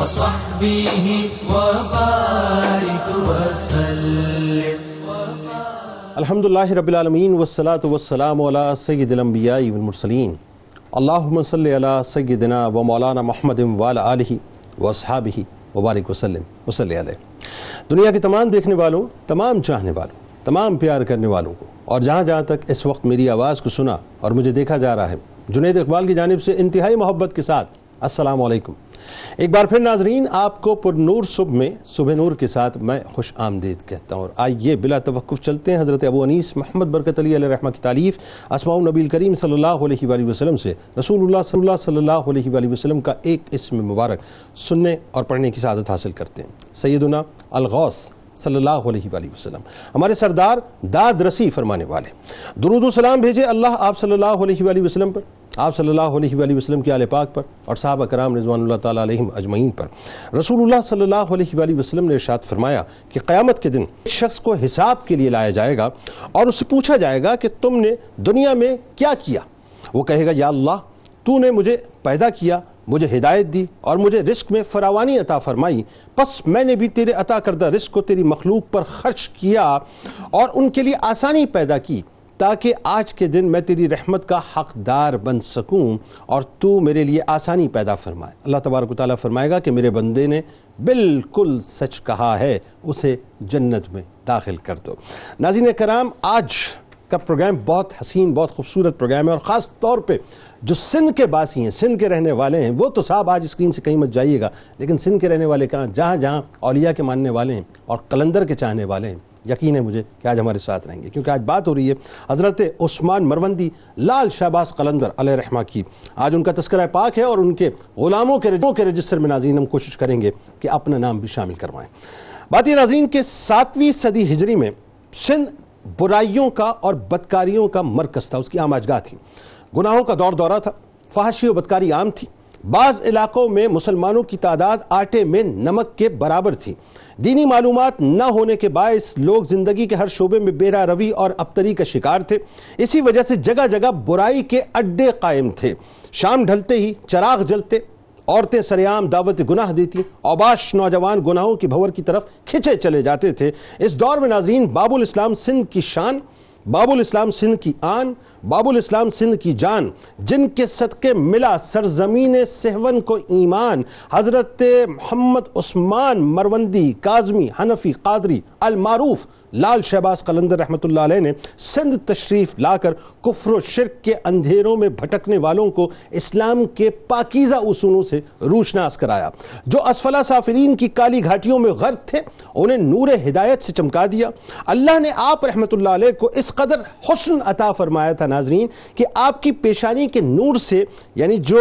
وصحبه وبارك وسلم. الحمد لله رب العالمين والصلاة والسلام على سيد الأنبياء والمرسلين اللهم صل على سيدنا ومولانا محمد وعلى آله واصحابه وبارک وسلم وصلی علیہ. دنیا کے تمام دیکھنے والوں، تمام چاہنے والوں، تمام پیار کرنے والوں کو، اور جہاں جہاں تک اس وقت میری آواز کو سنا اور مجھے دیکھا جا رہا ہے، جنید اقبال کی جانب سے انتہائی محبت کے ساتھ، السلام علیکم. ایک بار پھر ناظرین، آپ کو پر نور صبح میں، صبح نور کے ساتھ میں خوش آمدید کہتا ہوں۔ اور آئیے بلا توقف چلتے ہیں۔ حضرت ابو انیس محمد برکت علی علیہ رحمہ کی تعلیف اسماء نبی کریم صلی اللہ علیہ وآلہ وسلم سے رسول اللہ صلی اللہ صلی اللہ علیہ وآلہ وسلم کا ایک اسم مبارک سننے اور پڑھنے کی سعادت حاصل کرتے ہیں۔ سیدنا الغوث صلی اللہ علیہ وآلہ وسلم، ہمارے سردار داد رسی فرمانے والے۔ درود و سلام بھیجے اللہ آپ صلی اللہ علیہ وآلہ وسلم پر۔ آپ صلی اللہ علیہ وآلہ وسلم کی آل پاک پر اور صحابہ کرام رضوان اللہ تعالیٰ علیہم اجمعین پر رسول اللہ صلی اللہ علیہ وآلہ وسلم نے ارشاد فرمایا کہ قیامت کے دن ایک شخص کو حساب کے لیے لایا جائے گا اور اس سے پوچھا جائے گا کہ تم نے دنیا میں کیا کیا؟ وہ کہے گا، یا اللہ، تو نے مجھے پیدا کیا، مجھے ہدایت دی اور مجھے رزق میں فراوانی عطا فرمائی۔ پس میں نے بھی تیرے عطا کردہ رزق کو تیری مخلوق پر خرچ کیا اور ان کے لیے آسانی پیدا کی۔ تاکہ آج کے دن میں تیری رحمت کا حقدار بن سکوں اور تو میرے لیے آسانی پیدا فرمائے۔ اللہ تبارک و تعالیٰ فرمائے گا کہ میرے بندے نے بالکل سچ کہا ہے، اسے جنت میں داخل کر دو۔ ناظرین کرام، آج کا پروگرام بہت حسین، بہت خوبصورت پروگرام ہے اور خاص طور پہ جو سندھ کے باسی ہیں، سندھ کے رہنے والے ہیں، وہ تو صاحب آج اسکرین سے کہیں مت جائیے گا، لیکن سندھ کے رہنے والے کہاں؟ جہاں جہاں اولیاء کے ماننے والے ہیں اور قلندر کے چاہنے والے ہیں۔ یقین ہے مجھے کہ آج ہمارے ساتھ رہیں گے۔ کیونکہ آج بات ہو رہی ہے حضرت عثمان مروندی لال شہباز قلندر علیہ رحمہ کی۔ آج ان کا تذکرہ پاک ہے اور ان کے غلاموں کے کے رجسٹر میں ناظرین ہم کوشش کریں گے کہ اپنا نام بھی شامل کروائیں۔ بات یہ ناظرین، کے ساتویں صدی ہجری میں سندھ برائیوں کا اور بدکاریوں کا مرکز تھا، اس کی عام آجگاہ تھی۔ گناہوں کا دور دورہ تھا فحاشی و بدکاری عام تھی۔ بعض علاقوں میں مسلمانوں کی تعداد آٹے میں نمک کے برابر تھی۔ دینی معلومات نہ ہونے کے باعث لوگ زندگی کے ہر شعبے میں بیرا روی اور ابتری کا شکار تھے۔ اسی وجہ سے جگہ جگہ برائی کے اڈے قائم تھے۔ شام ڈھلتے ہی چراغ جلتے، عورتیں سریام دعوت گناہ دیتی اوباش نوجوان گناہوں کی بھور کی طرف کھچے چلے جاتے تھے۔ اس دور میں ناظرین باب الاسلام سندھ کی شان باب الاسلام سندھ کی آن باب الاسلام سندھ کی جان، جن کے صدقے ملا سرزمین سہون کو ایمان، حضرت محمد عثمان مروندی، کاظمی، حنفی، قادری، المعروف، لال شہباز قلندر رحمت اللہ علیہ نے سندھ تشریف لا کر کفر و شرک کے اندھیروں میں بھٹکنے والوں کو اسلام کے پاکیزہ اصولوں سے روشناس کرایا۔ جو اسفلہ سافرین کی کالی گھاٹیوں میں غرق تھے، انہیں نور ہدایت سے چمکا دیا۔ اللہ نے آپ رحمت اللہ علیہ کو اس قدر حسن عطا فرمایا تھا ناظرین، کہ آپ کی پیشانی کے نور سے یعنی جو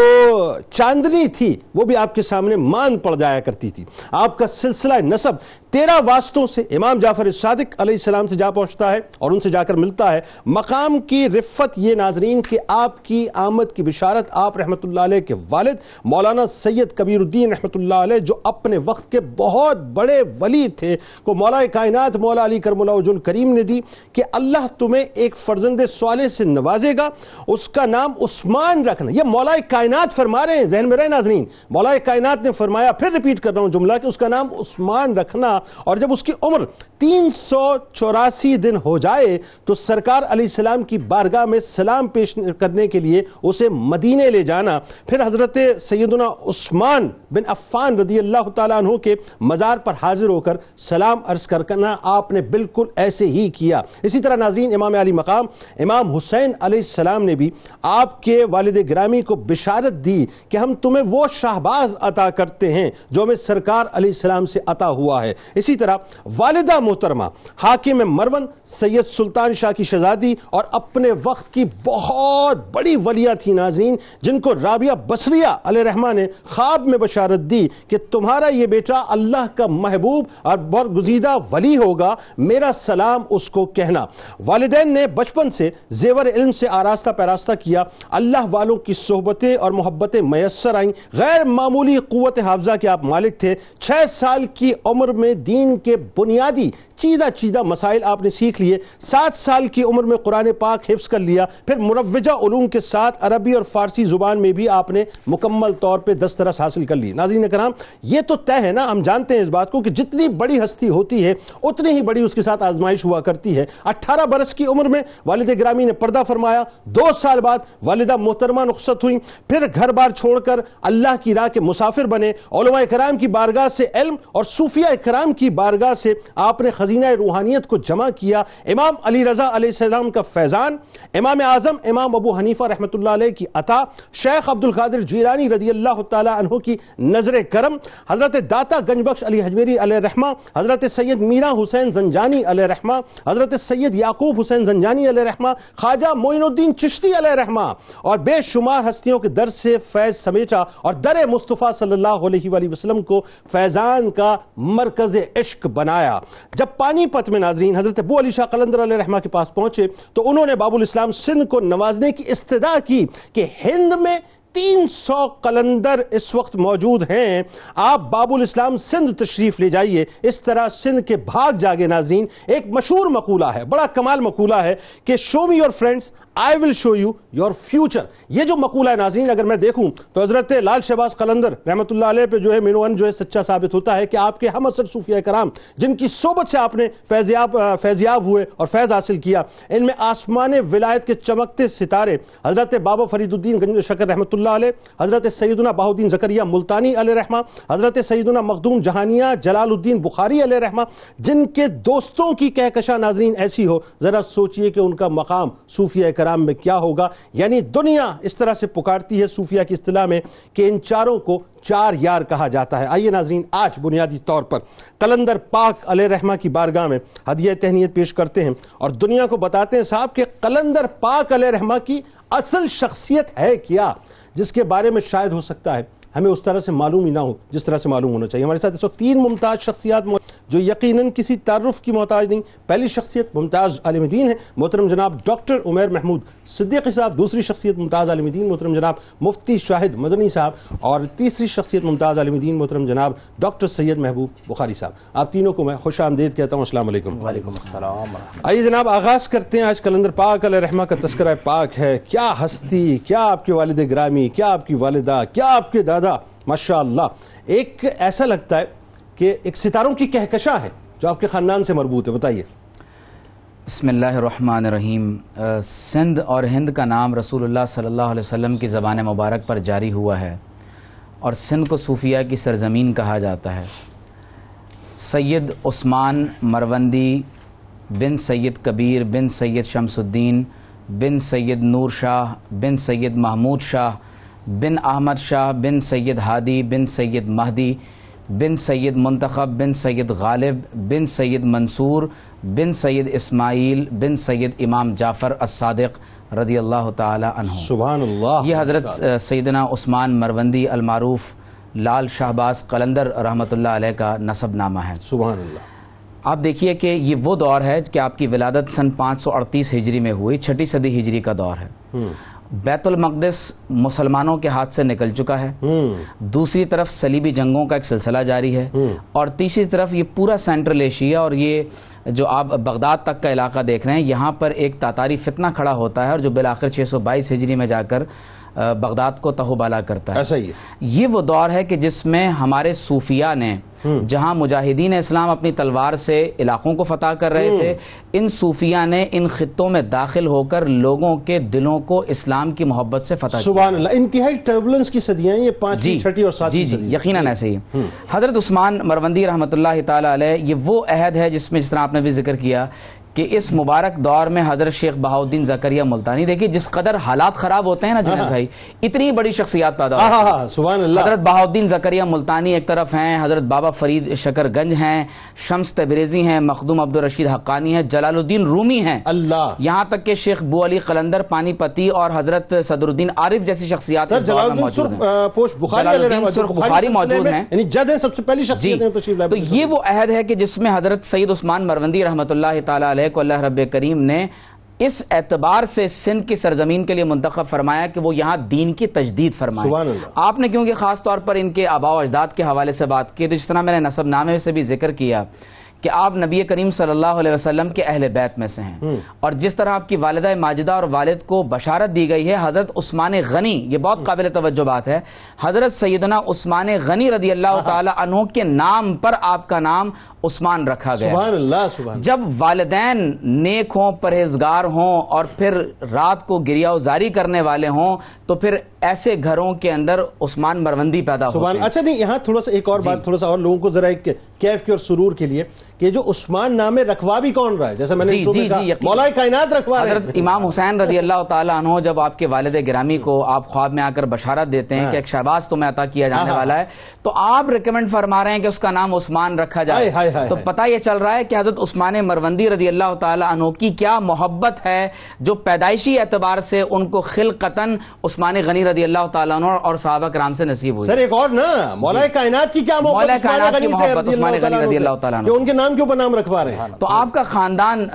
چاندنی تھی، وہ بھی آپ کے سامنے مان پڑ جایا کرتی تھی۔ آپ کا سلسلہ نصب تیرہ واسطوں سے امام جعفر صادق علیہ السلام سے جا پہنچتا ہے اور ان سے جا کر ملتا ہے۔ مقام کی رفت یہ ناظرین کہ آپ کی آمد کی بشارت آپ رحمت اللہ علیہ کے والد مولانا سید کبیر الدین رحمت اللہ علیہ جو اپنے وقت کے بہت بڑے ولی تھے کو مولا کائنات مولا علی کرم اللہ عجل کریم نے دی کہ اللہ تمہیں ایک فرزند صالح سے نوازے گا۔ اس کا نام عثمان رکھنا۔ یہ مولا کائنات فرما رہے ہیں، ذہن میں رہے ناظرین۔ مولا کائنات نے فرمایا، پھر ریپیٹ کر رہا ہوں جملہ کہ اس کا نام عثمان رکھنا اور جب اس کی عمر تین سو چوراسی دن ہو جائے تو سرکار علیہ السلام کی بارگاہ میں سلام پیش کرنے کے لیے اسے مدینے لے جانا۔ پھر حضرت سیدنا عثمان بن عفان رضی اللہ تعالیٰ عنہ کے مزار پر حاضر ہو کر سلام عرض کرنا آپ نے بالکل ایسے ہی کیا۔ اسی طرح ناظرین، امام علی مقام، امام حسین علیہ السلام نے بھی آپ کے والد گرامی کو بشارت دی کہ ہم تمہیں وہ شہباز عطا کرتے ہیں جو ہمیں سرکار علیہ السلام سے عطا ہوا ہے۔ اسی طرح والدہ محترمہ حاکم مرون سید سلطان شاہ کی شہزادی اور اپنے وقت کی بہت بڑی ولیہ تھی ناظرین، جن کو رابعہ بصریہ علیہ رحمہ نے خواب میں بشارت دی کہ تمہارا یہ بیٹا اللہ کا محبوب اور برگزیدہ ولی ہوگا، میرا سلام اس کو کہنا۔ والدین نے بچپن سے زیور علم سے آراستہ پیراستہ کیا۔ اللہ والوں کی صحبتیں اور محبتیں میسر آئیں۔ غیر معمولی قوت حافظہ کے آپ مالک تھے۔ چھ سال کی عمر میں دین کے بنیادی چیدہ چیدہ مسائل آپ نے سیکھ لیے، سات سال کی عمر میں قرآن پاک حفظ کر لیا، پھر مروجہ علوم کے ساتھ عربی اور فارسی زبان میں بھی آپ نے مکمل طور پہ دسترس حاصل کر لی۔ ناظرین کرام، یہ تو طے ہے نا، ہم جانتے ہیں اس بات کو کہ جتنی بڑی ہستی ہوتی ہے، اتنی ہی بڑی اس کے ساتھ آزمائش ہوا کرتی ہے۔ اٹھارہ برس کی عمر میں والد گرامی نے پردہ فرمایا، دو سال بعد والدہ محترمہ نقصت ہوئی پھر گھر بار چھوڑ کر اللہ کی راہ کے مسافر بنے۔ علماء کرام کی بارگاہ سے علم اور صوفیہ کرام کی بارگاہ سے آپ نے خزینہ روحانیت کو جمع کیا امام علی رضا علیہ السلام کا فیضان، امام اعظم، امام ابو حنیفہ رحمۃ اللہ علیہ کی عطا، شیخ عبد القادر جیرانی رضی اللہ تعالی عنہ کی نظر کرم، حضرت داتا گنج بخش علی حجمیری علیہ رحمہ، حضرت سید میرا حسین زنجانی علیہ رحمہ، حضرت سید یعقوب حسین زنجانی علیہ رحمہ، خواجہ معین الدین چشتی علیہ رحمہ، اور بے شمار ہستیوں کے در سے فیض سمیٹا اور در مصطفیٰ صلی اللہ علیہ وآلہ وسلم کو فیضان کا مرکز عشق بنایا۔ جب پانی پت میں ناظرین، حضرت ابو علی شاہ قلندر علیہ رحمہ کے پاس پہنچے تو انہوں نے باب الاسلام سندھ کو نوازنے کی استدعا کی کہ ہند میں تین سو قلندر اس وقت موجود ہیں۔ آپ باب الاسلام سندھ تشریف لے جائیے۔ اس طرح سندھ کے بھاگ جاگے ناظرین، ایک مشہور مقولہ ہے، بڑا کمال مقولہ ہے کہ show me your friends I will show you your future یہ جو مقولہ ہے ناظرین، اگر میں دیکھوں تو حضرت لال شہباز قلندر رحمت اللہ علیہ پہ جو ہے مینوان جو ہے سچا ثابت ہوتا ہے کہ آپ کے ہم اثر صوفیہ کرام، جن کی صحبت سے آپ نے فیضیاب فیضیاب ہوئے اور فیض حاصل کیا، ان میں آسمان ولایت کے چمکتے ستارے، حضرت بابا فرید الدین گنج شکر رحمت اللہ علیہ، حضرت سیدنا باہدین زکریہ ملتانی علیہ رحمہ، حضرت سیدنا مخدوم جہانیہ جلال الدین بخاری علیہ رحمہ، جن کے دوستوں کی کہکشاں ناظرین ایسی ہو، ذرا سوچئے کہ ان کا مقام صوفیہ کرام میں کیا ہوگا؟ یعنی دنیا اس طرح سے پکارتی ہے صوفیہ کی اصطلاح میں کہ ان چاروں کو چار یار کہا جاتا ہے۔ آئیے ناظرین، آج بنیادی طور پر قلندر پاک علیہ رحمہ کی بارگاہ میں ہدیہ تہنیت پیش کرتے ہیں اور دنیا کو بتاتے ہیں صاحب کہ قلندر پاک علیہ رحمہ کی اصل شخصیت ہے کیا؟ جس کے بارے میں شاید ہو سکتا ہے۔ ہمیں اس طرح سے معلوم ہی نہ ہو جس طرح سے معلوم ہونا چاہیے۔ ہمارے ساتھ اس وقت تین ممتاز شخصیات جو یقیناً کسی تعارف کی محتاج نہیں۔ پہلی شخصیت ممتاز عالم دین ہے محترم جناب ڈاکٹر عمیر محمود صدیقی صاحب دوسری شخصیت ممتاز عالم دین محترم جناب مفتی شاہد مدنی صاحب اور تیسری شخصیت ممتاز عالم دین محترم جناب ڈاکٹر سید محبوب بخاری صاحب۔ آپ تینوں کو میں خوش آمدید کہتا ہوں۔ السلام علیکم۔ وعلیکم السلام آئیے جناب آغاز کرتے ہیں آج کلندر پاک علیہ رحمہ کا تذکرہ پاک ہے۔ کیا ہستی کیا آپ کے والد گرامی کیا آپ کی والدہ کیا آپ کے دادا ماشاءاللہ۔ ایک ایسا لگتا ہے کہ ایک ستاروں کی کہکشاں ہے جو آپ کے خاندان سے مربوط ہے بتائیے۔ بسم اللہ الرحمن الرحیم۔ سندھ اور ہند کا نام رسول اللہ صلی اللہ علیہ وسلم کی زبان مبارک پر جاری ہوا ہے اور سندھ کو صوفیہ کی سرزمین کہا جاتا ہے۔ سید عثمان مروندی بن سید کبیر بن سید شمس الدین بن سید نور شاہ بن سید محمود شاہ بن احمد شاہ بن سید ہادی بن سید مہدی بن سید منتخب بن سید غالب بن سید منصور بن سید اسماعیل بن سید امام جعفر الصادق رضی اللہ تعالی عنہ۔ سبحان اللہ۔ یہ حضرت سیدنا عثمان مروندی المعروف لال شہباز قلندر رحمۃ اللہ علیہ کا نصب نامہ ہے۔ سبحان اللہ۔ آپ دیکھیے کہ یہ وہ دور ہے کہ آپ کی ولادت سن پانچ سو اڑتیس ہجری میں ہوئی چھٹی صدی ہجری کا دور ہے۔ بیت المقدس مسلمانوں کے ہاتھ سے نکل چکا ہے۔ دوسری طرف سلیبی جنگوں کا ایک سلسلہ جاری ہے۔ اور تیسری طرف یہ پورا سینٹرل ایشیا اور یہ جو آپ بغداد تک کا علاقہ دیکھ رہے ہیں یہاں پر ایک تاتاری فتنہ کھڑا ہوتا ہے اور جو بالآخر چھ سو بائیس ہجری میں جا کر بغداد کو تہو بالا کرتا ہے۔ ایسا ہی یہ وہ دور ہے کہ جس میں ہمارے صوفیہ نے جہاں مجاہدین اسلام اپنی تلوار سے علاقوں کو فتح کر رہے تھے ان صوفیہ نے ان خطوں میں داخل ہو کر لوگوں کے دلوں کو اسلام کی محبت سے فتح سبحان اللہ انتہائی ٹربلنس کی صدیاں ہیں یہ پانچ جی۔ چھٹی اور ساتویں جی جی یقیناً ایسے ہی حضرت عثمان مروندی رحمۃ اللہ تعالی علیہ یہ وہ عہد ہے جس میں جس طرح آپ نے بھی ذکر کیا کہ اس مبارک دور میں حضرت شیخ بہاؤدین زکریہ ملتانی دیکھیے جس قدر حالات خراب ہوتے ہیں نا جنید بھائی اتنی بڑی شخصیات پیدا ہوتی سبحان اللہ۔ حضرت بہاؤدین زکریہ ملتانی ایک طرف ہیں حضرت بابا فرید شکر گنج ہیں شمس تبریزی ہیں مخدوم عبد الرشید حقانی ہیں جلال الدین رومی ہیں۔ اللہ۔ یہاں تک کہ شیخ بو علی قلندر پانی پتی اور حضرت صدر الدین عارف جیسی شخصیات جلال الدین سرخ بخاری موجود ہیں۔ یعنی جد ہیں سب سے پہلی جی۔ شخصیت ہیں لائے۔ تو یہ وہ عہد ہے کہ جس میں حضرت سید عثمان مروندی رحمۃ اللہ تعالی علیہ کو اللہ رب کریم نے اس اعتبار سے سندھ کی سرزمین کے لیے منتخب فرمایا کہ وہ یہاں دین کی تجدید فرمائے۔ آپ نے کیونکہ خاص طور پر ان کے آبا و اجداد کے حوالے سے بات کی تو جس طرح میں نے نصب نامے سے بھی ذکر کیا کہ آپ نبی کریم صلی اللہ علیہ وسلم کے اہل بیت میں سے ہیں۔ اور جس طرح آپ کی والدہ ماجدہ اور والد کو بشارت دی گئی ہے حضرت عثمان غنی یہ بہت قابل توجہ بات ہے۔ حضرت سیدنا عثمان غنی رضی اللہ تعالی عنہ کے نام پر آپ کا نام عثمان رکھا گیا۔ سبحان اللہ سبحان جب والدین نیک ہوں پرہیزگار ہوں اور پھر رات کو گریا زاری کرنے والے ہوں تو پھر ایسے گھروں کے اندر عثمان مروندی پیدا ہوتے ہیں اچھا نہیں یہاں تھوڑا سا ایک اور جی۔ بات تھوڑا سا اور لوگوں کو ذرا ایک کیف کی اور سرور کے لیے۔ کہ جو عثمان نام رکھوا بھی کون رہا ہے؟ جیسے میں نے جی، جی، جی، مولا کائنات رکھوا رہے حضرت امام حسین رضی اللہ تعالیٰ عنہ جب آپ کے والد گرامی کو آپ خواب میں آ کر بشارت دیتے ہیں ہاں۔ کہ ایک شہباز تمہیں عطا کیا جانے ہاں، ہاں۔ والا ہے تو آپ ریکمنڈ فرما رہے ہیں کہ اس کا نام عثمان رکھا جائے۔ تو۔ پتہ یہ چل رہا ہے کہ حضرت عثمان مروندی رضی اللہ تعالیٰ عنہ کی کیا محبت ہے جو پیدائشی اعتبار سے ان کو خلقتاً عثمان غنی رضی اللہ تعالیٰ عنہ اور صحابہ کرام سے نصیب ہوئی۔ سر ایک اور نا مولا کائنات کی کیا محبت عثمان غنی رضی اللہ تعالیٰ عنہ۔ کہ ان کے نام اسلام کے اوپر نام رکھوا رہے ہیں۔ تو آپ کا خاندان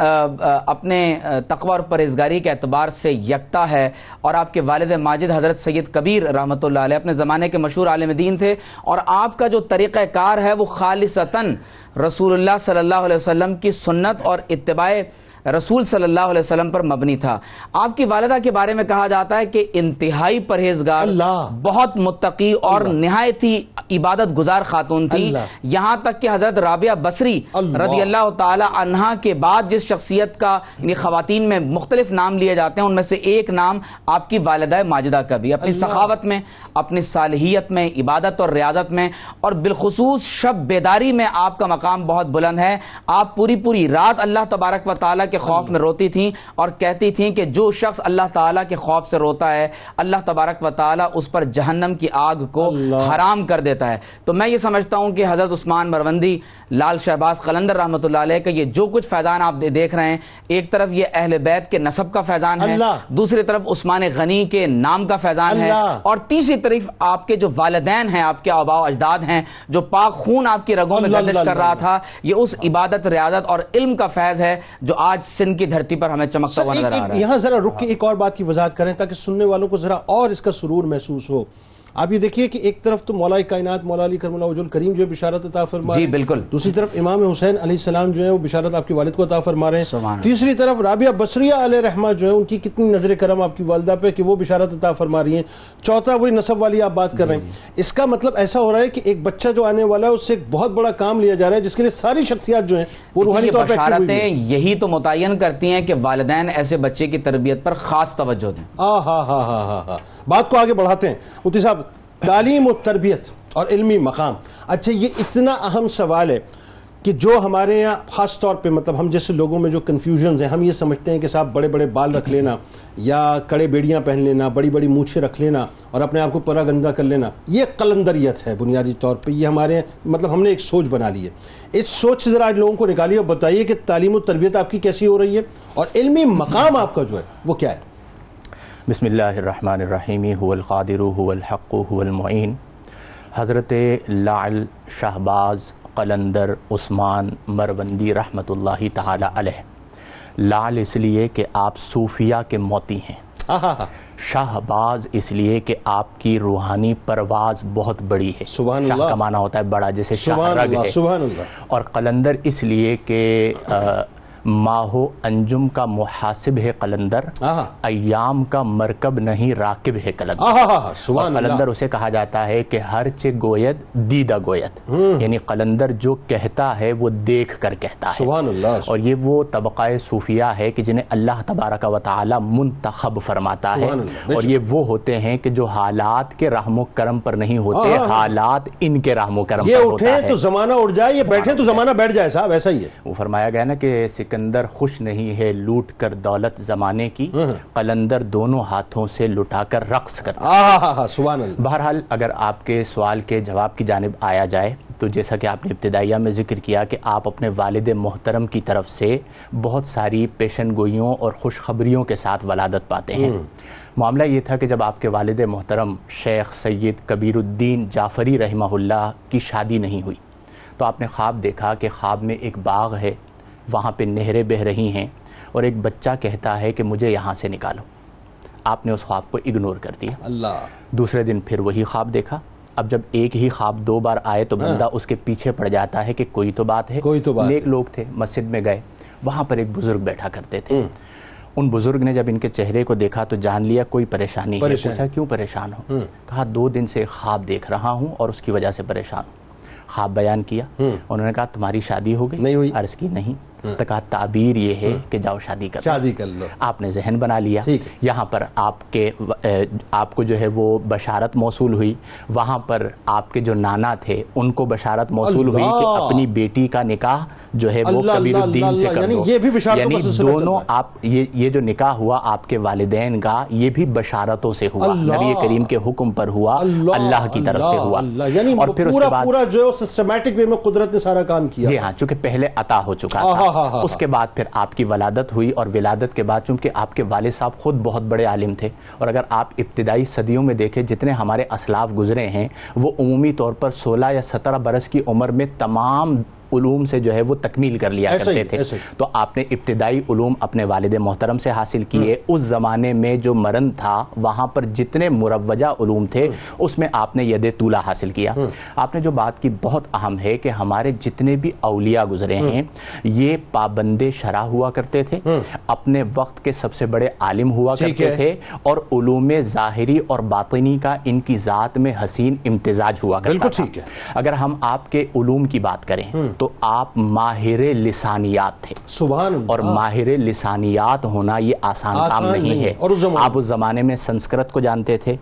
اپنے تقوی اور پرہیزگاری کے اعتبار سے یکتا ہے اور آپ کے والد ماجد حضرت سید کبیر رحمۃ اللہ علیہ اپنے زمانے کے مشہور عالم دین تھے اور آپ کا جو طریقہ کار ہے وہ خالصتاً رسول اللہ صلی اللہ علیہ وسلم کی سنت اور اتباع رسول صلی اللہ علیہ وسلم پر مبنی تھا۔ آپ کی والدہ کے بارے میں کہا جاتا ہے کہ انتہائی پرہیزگار بہت متقی اور نہایت ہی عبادت گزار خاتون تھی۔ یہاں تک کہ حضرت رابعہ بصری رضی اللہ تعالی عنہا کے بعد جس شخصیت کا یعنی خواتین میں مختلف نام لیے جاتے ہیں ان میں سے ایک نام آپ کی والدہ ماجدہ کا بھی۔ اپنی سخاوت میں اپنی صالحیت میں عبادت اور ریاضت میں۔ اور بالخصوص شب بیداری میں آپ کا مقام بہت بلند ہے۔ آپ پوری پوری رات اللہ تبارک و تعالیٰ کے خوف میں روتی تھیں اور کہتی تھیں کہ جو شخص اللہ تعالیٰ کے خوف سے روتا ہے اللہ تبارک و تعالیٰ اس پر جہنم کی آگ کو حرام کر دیتا ہے۔ تو میں یہ سمجھتا ہوں کہ حضرت عثمان مروندی لال شہباز قلندر رحمۃ اللہ علیہ کا یہ جو کچھ فیضان آپ دیکھ رہے ہیں ایک طرف یہ اہل بیت کے نسب کا فیضان ہے دوسری طرف عثمان غنی کے نام کا فیضان ہے۔ اور تیسری طرف آپ کے جو والدین ہیں آپ کے آبا و اجداد ہیں جو پاک خون آپ کی رگوں میں گردش کر رہا۔ تھا یہ اس عبادت ریاضت اور علم کا فیض ہے جو آج سندھ کی دھرتی پر ہمیں چمکتا ہوا نظر آ رہا ہے۔ یہاں ذرا رک کے ایک اور بات کی وضاحت کریں تاکہ سننے والوں کو ذرا اور اس کا سرور محسوس ہو۔ آپ یہ دیکھیے کہ ایک طرف تو مولا کائنات مولا علی کرم اللہ وجہ الکریم جو ہے بشارت عطا فرما جی ہیں۔ بالکل۔ دوسری طرف امام حسین علیہ السلام جو ہے وہ بشارت آپ کے والد کو عطا فرما رہے ہیں۔ تیسری طرف رابعہ بصریہ علیہ رحمہ جو ہے ان کی کتنی نظر کرم آپ کی والدہ پہ کہ وہ بشارت عطا فرما رہی ہیں۔ چوتھا وہی نصب والی آپ بات کر رہے جی، ہیں اس کا مطلب ایسا ہو رہا ہے کہ ایک بچہ جو آنے والا ہے اس سے ایک بہت بڑا کام لیا جا رہا ہے جس کے لیے ساری شخصیات جو ہیں وہ روحانی طور ہیں۔ بشارتیں یہی تو متعین کرتی ہیں کہ والدین ایسے بچے کی تربیت پر خاص توجہ دیں۔ ہاں ہاں ہاں ہاں ہاں ہاں بات کو آگے بڑھاتے ہیں۔ مفتی صاحب تعلیم و تربیت اور علمی مقام۔ اچھا یہ اتنا اہم سوال ہے کہ جو ہمارے یہاں خاص طور پہ مطلب ہم جیسے لوگوں میں جو کنفیوژنز ہیں، ہم یہ سمجھتے ہیں کہ صاحب بڑے بڑے بال رکھ لینا یا کڑے بیڑیاں پہن لینا، بڑی بڑی مونچھیں رکھ لینا اور اپنے آپ کو پرا گندہ کر لینا، یہ قلندریت ہے بنیادی طور پہ۔ یہ ہمارے مطلب ہم نے ایک سوچ بنا لی ہے۔ اس سوچ سے ذرا آج لوگوں کو نکالیے اور بتائیے کہ تعلیم و تربیت آپ کی کیسی ہو رہی ہے اور علمی مقام آپ کا جو ہے وہ کیا ہے۔ بسم اللہ الرحمن الرحیم هو القادر هو الحق هو المعین۔ حضرت لعل شہباز قلندر عثمان مروندی رحمۃ اللہ تعالی علیہ۔ لعل اس لیے کہ آپ صوفیہ کے موتی ہیں۔ شہباز اس لیے کہ آپ کی روحانی پرواز بہت بڑی ہے۔ سبحان شاہ اللہ۔ کا معنی ہوتا ہے بڑا جیسے سبحان اللہ ہے۔ سبحان اللہ۔ اور قلندر اس لیے کہ ماہو انجم کا محاسب ہے قلندر ایام کا مرکب نہیں راکب ہے قلندر۔ اور سبحان قلندر اسے کہا جاتا ہے کہ ہر چے گوید دیدہ گوید۔ یعنی قلندر جو کہتا ہے وہ دیکھ کر کہتا ہے۔ سبحان اللہ اور یہ وہ طبقہ صوفیہ ہے کہ جنہیں اللہ تبارک و تعالی منتخب فرماتا ہے۔ اور۔ یہ وہ ہوتے ہیں کہ جو حالات کے رحم و کرم پر نہیں ہوتے۔ حالات ان کے رحم و کرم یہ پر ہوتا ہے۔ تو زمانہ اٹھ جائے یہ بیٹھے تو زمانہ بیٹھ جائے صاحب ایسا ہی ہے۔ وہ فرمایا گیا نا کہ سکہ سکندر خوش نہیں ہے لوٹ کر دولت زمانے کی قلندر دونوں ہاتھوں سے لٹا کر رقص کرتا سبحان اللہ۔ بہرحال اگر آپ کے سوال کے جواب کی جانب آیا جائے تو جیسا کہ آپ نے ابتدائیہ میں ذکر کیا کہ آپ اپنے والد محترم کی طرف سے بہت ساری پیشن گوئیوں اور خوشخبریوں کے ساتھ ولادت پاتے ہیں۔ معاملہ یہ تھا کہ جب آپ کے والد محترم شیخ سید کبیر الدین جعفری رحمہ اللہ کی شادی نہیں ہوئی تو آپ نے خواب دیکھا کہ خواب میں ایک باغ ہے۔ وہاں پہ نہریں بہہ رہی ہیں اور ایک بچہ کہتا ہے کہ مجھے یہاں سے نکالو۔ آپ نے اس خواب کو اگنور کر دیا۔ اللہ۔ دوسرے دن پھر وہی خواب دیکھا۔ اب جب ایک ہی خواب دو بار آئے تو بندہ اس کے پیچھے پڑ جاتا ہے کہ کوئی تو بات ہے۔ کوئی تو بات نیک لوگ تھے مسجد میں گئے۔ وہاں پر ایک بزرگ بیٹھا کرتے تھے۔ ان بزرگ نے جب ان کے چہرے کو دیکھا تو جان لیا کوئی پریشانی ہے۔ پوچھا کیوں پریشان ہو؟ کہا دو دن سے خواب دیکھ رہا ہوں اور اس کی وجہ سے پریشان ہوں۔ خواب بیان کیا۔ انہوں نے کہا تمہاری شادی ہو گئی؟ عرض کی نہیں۔ کہا تعبیر یہ ہے کہ جاؤ شادی کر لو۔ شادی کر لو آپ نے ذہن بنا لیا۔ یہاں پر آپ کے آپ کو جو ہے وہ بشارت موصول ہوئی وہاں پر آپ کے جو نانا تھے ان کو بشارت موصول ہوئی کہ! اپنی بیٹی کا نکاح جو ہے وہ کبیر الدین سے کر یعنی دو یہ بھی بشارتوں یعنی کا دونوں۔ آپ یہ جو نکاح ہوا آپ کے والدین کا یہ بھی بشارتوں سے ہوا! نبی کریم کے حکم پر ہوا اللہ کی طرف سے ہوا یعنی اور پھر اس کے بعد پورا جو سسٹمیٹک وے میں قدرت نے سارا کام کیا جی ہاں چونکہ پہلے عطا ہو چکا تھا اس کے بعد پھر آپ کی ولادت ہوئی اور ولادت کے بعد چونکہ آپ کے والد صاحب خود بہت بڑے عالم تھے اور اگر آپ ابتدائی صدیوں میں دیکھیں جتنے ہمارے اسلاف گزرے ہیں وہ عمومی طور پر سولہ یا سترہ برس کی عمر میں تمام علوم سے جو ہے وہ تکمیل کر لیا کرتے تھے۔ تو آپ نے ابتدائی علوم اپنے والد محترم سے حاصل کیے۔ اس زمانے میں جو مرن تھا وہاں پر جتنے مروجہ علوم تھے اس میں آپ نے ید طولہ حاصل کیا۔ آپ نے جو بات کی بہت اہم ہے کہ ہمارے جتنے بھی اولیاء گزرے ہیں یہ پابند شرح ہوا کرتے تھے۔ اپنے وقت کے سب سے بڑے عالم ہوا کرتے۔ تھے اور علوم ظاہری اور باطنی کا ان کی ذات میں حسین امتزاج ہوا کرتا تھا۔ اگر ہم آپ کے علوم کی بات کریں تو آپ ماہر لسانیات تھے سبحان اور ماہر لسانیات ہونا یہ آسان کام نہیں ہے آپ اس زمانے میں سنسکرت کو جانتے تھے۔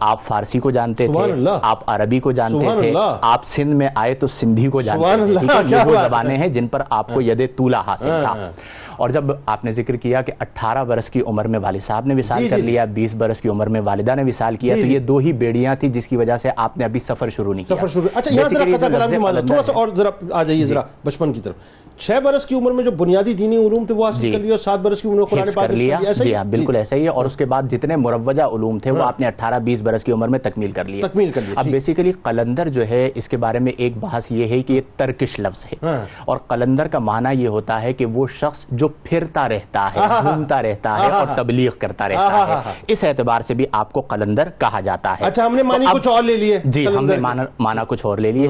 آپ فارسی کو جانتے تھے۔ آپ عربی کو جانتے تھے۔ آپ سندھ میں آئے تو سندھی کو جانتے تھے یہ وہ۔ زبانیں ہیں جن پر آپ کو ید طولہ حاصل ہاں، تھا ہاں۔ اور جب آپ نے ذکر کیا کہ اٹھارہ برس کی عمر میں والد صاحب نے وصال جی، کر جی۔ لیا بیس برس کی عمر میں والدہ نے وصال کیا جی، تو جی۔ یہ دو ہی بیڑیاں تھی جس کی وجہ سے آپ نے ابھی سفر شروع نہیں کیا سفر شروع اچھا یہاں ذرا قطع جو کلام لفظ کی معذرت تھوڑا سا۔ اور ذرا آ جائیے ذرا بچپن کی طرف چھ برس کی عمر میں جو بنیادی دینی علوم تھے وہ حاصل جی۔ کر لیے اور سات برس کی عمر میں قرآن پاک کر لیا؟ جی ہاں بالکل ایسا ہی ہے اور اس کے بعد جتنے مروجہ علوم تھے وہ آپ نے اٹھارہ بیس برس کی عمر میں تکمیل کر لیا تکمیل کر لیا، اب۔ بیسیکلی قلندر جو ہے اس کے بارے میں ایک بحث یہ ہے کہ یہ ترکش لفظ ہے ہاں۔ اور قلندر کا معنی یہ ہوتا ہے کہ وہ شخص جو پھرتا رہتا ہے گھومتا رہتا ہے اور تبلیغ کرتا رہتا ہے۔ اس اعتبار سے بھی آپ کو قلندر کہا جاتا ہے۔ اچھا ہم نے معنی کچھ اور لے لیے جی ہم نے مانا کچھ اور لے لیے۔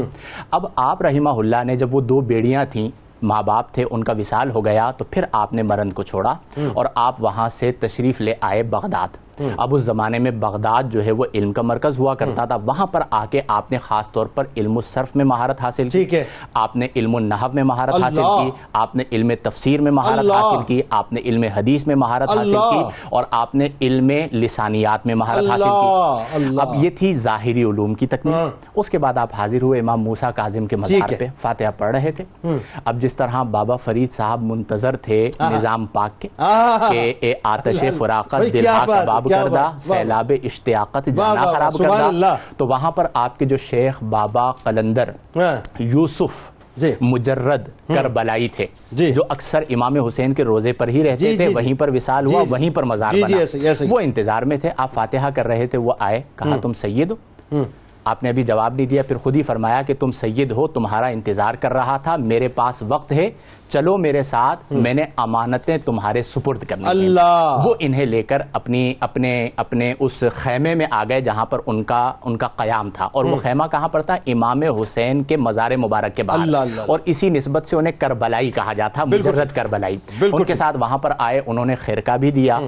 اب آپ رحمہ اللہ نے جب وہ دو بیڑیاں تھیں ماں باپ تھے ان کا وصال ہو گیا تو پھر آپ نے مرند کو چھوڑا اور آپ وہاں سے تشریف لے آئے بغداد۔ اب اس زمانے میں بغداد جو ہے وہ علم کا مرکز ہوا کرتا تھا وہاں پر آ کے آپ نے خاص طور پر علم الصرف میں مہارت حاصل کی۔ آپ نے علم النحو میں مہارت! حاصل کی آپ نے علم تفسیر میں مہارت! حاصل کی آپ نے علم حدیث میں مہارت حاصل! کی اور آپ نے علم لسانیات میں مہارت حاصل! کی! اب یہ تھی ظاہری علوم کی تکمیل ہاں۔ اس کے بعد آپ حاضر ہوئے امام موسیٰ کاظم کے مزار۔ پہ فاتحہ پڑھ رہے تھے اب جس طرح بابا فرید صاحب منتظر تھے نظام پاک کے! کہ اے آتش! فراقت دل ہا کیا کردہ! سیلاب اشتیاقت جانا خراب کردہ! تو وہاں پر آپ کے جو شیخ بابا قلندر ہاں۔ یوسف جی۔ مجرد کربلائی تھے جی۔ جو اکثر امام حسین کے روزے پر ہی رہتے جی، تھے وہیں۔ پر وصال ہوا۔ وہیں پر مزار بنا۔ وہ انتظار میں تھے آپ فاتحہ کر رہے تھے وہ آئے کہا تم سید ہو آپ نے ابھی جواب نہیں دیا پھر خود ہی فرمایا کہ تم سید ہو تمہارا انتظار کر رہا تھا میرے پاس وقت ہے چلو میرے ساتھ میں نے امانتیں تمہارے سپرد کرنی ہیں۔ اللہ! وہ انہیں لے کر اپنی اپنے اپنے اس خیمے میں آ گئے جہاں پر ان کا ان کا قیام تھا۔ اور وہ خیمہ کہاں پر تھا؟ امام حسین کے مزار مبارک کے باہر۔ اور اسی نسبت سے انہیں کربلائی کہا جاتا مجرد کربلائی۔ ان کے۔ ساتھ وہاں پر آئے انہوں نے خرقہ بھی دیا۔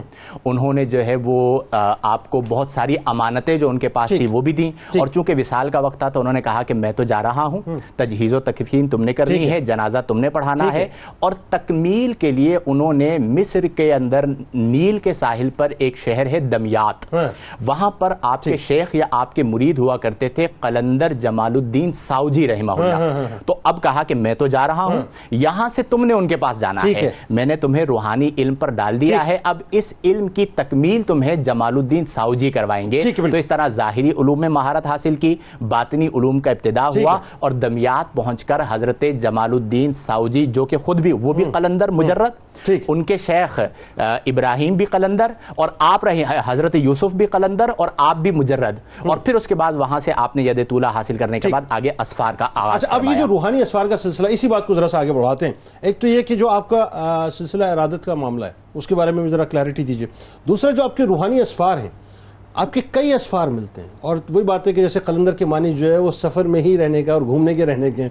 انہوں نے جو ہے وہ آپ کو بہت ساری امانتیں جو ان کے پاس۔ تھی وہ بھی دیں۔ اور چونکہ چونکہ وصال کا وقت تھا تو انہوں نے کہا کہ میں تو جا رہا ہوں۔ تجہیز و تکفین تم نے کرنی ہے۔ جنازہ تم نے پڑھانا ہے۔ اور تکمیل کے لیے انہوں نے مصر کے اندر نیل کے ساحل پر ایک شہر ہے دمیات۔ ہاں۔ وہاں پر آپ کے شیخ یا آپ کے مرید ہوا کرتے تھے قلندر جمال الدین ساؤجی رحمہ ہاں، اللہ۔ تو اب کہا کہ میں تو جا رہا ہوں۔ یہاں سے تم نے ان کے پاس جانا ہے۔ میں نے تمہیں روحانی علم پر ڈال دیا ہے۔ اب اس علم کی تکمیل تمہیں جمال الدین ساؤجی کروائیں گے۔ تو اس طرح ظاہری علوم میں مہارت حاصل کی باطنی علوم کا ابتدا ہوا۔ اور دمیات پہنچ کر حضرت جمال الدین ساؤجی جو کہ خود بھی وہ بھی قلندر مجرد۔ ان کے شیخ ابراہیم بھی قلندر اور آپ رہے حضرت یوسف بھی قلندر اور آپ بھی مجرد۔ اور پھر اس کے بعد وہاں سے آپ نے ید طولہ حاصل کرنے کے بعد آگے اسفار کا آغاز اچھا اب یہ۔ جو روحانی اسفار کا سلسلہ اسی بات کو ذرا سا آگے بڑھاتے ہیں۔ ایک تو یہ کہ جو آپ کا سلسلہ ارادت کا معاملہ ہے اس کے بارے میں ذرا کلیئرٹی دیجیے دوسرا جو آپ کے روحانی اسفار ہیں آپ کے کئی اسفار ملتے ہیں۔ اور وہی بات ہے کہ جیسے قلندر کے معنی جو ہے وہ سفر میں ہی رہنے کا اور گھومنے کے رہنے کے ہیں۔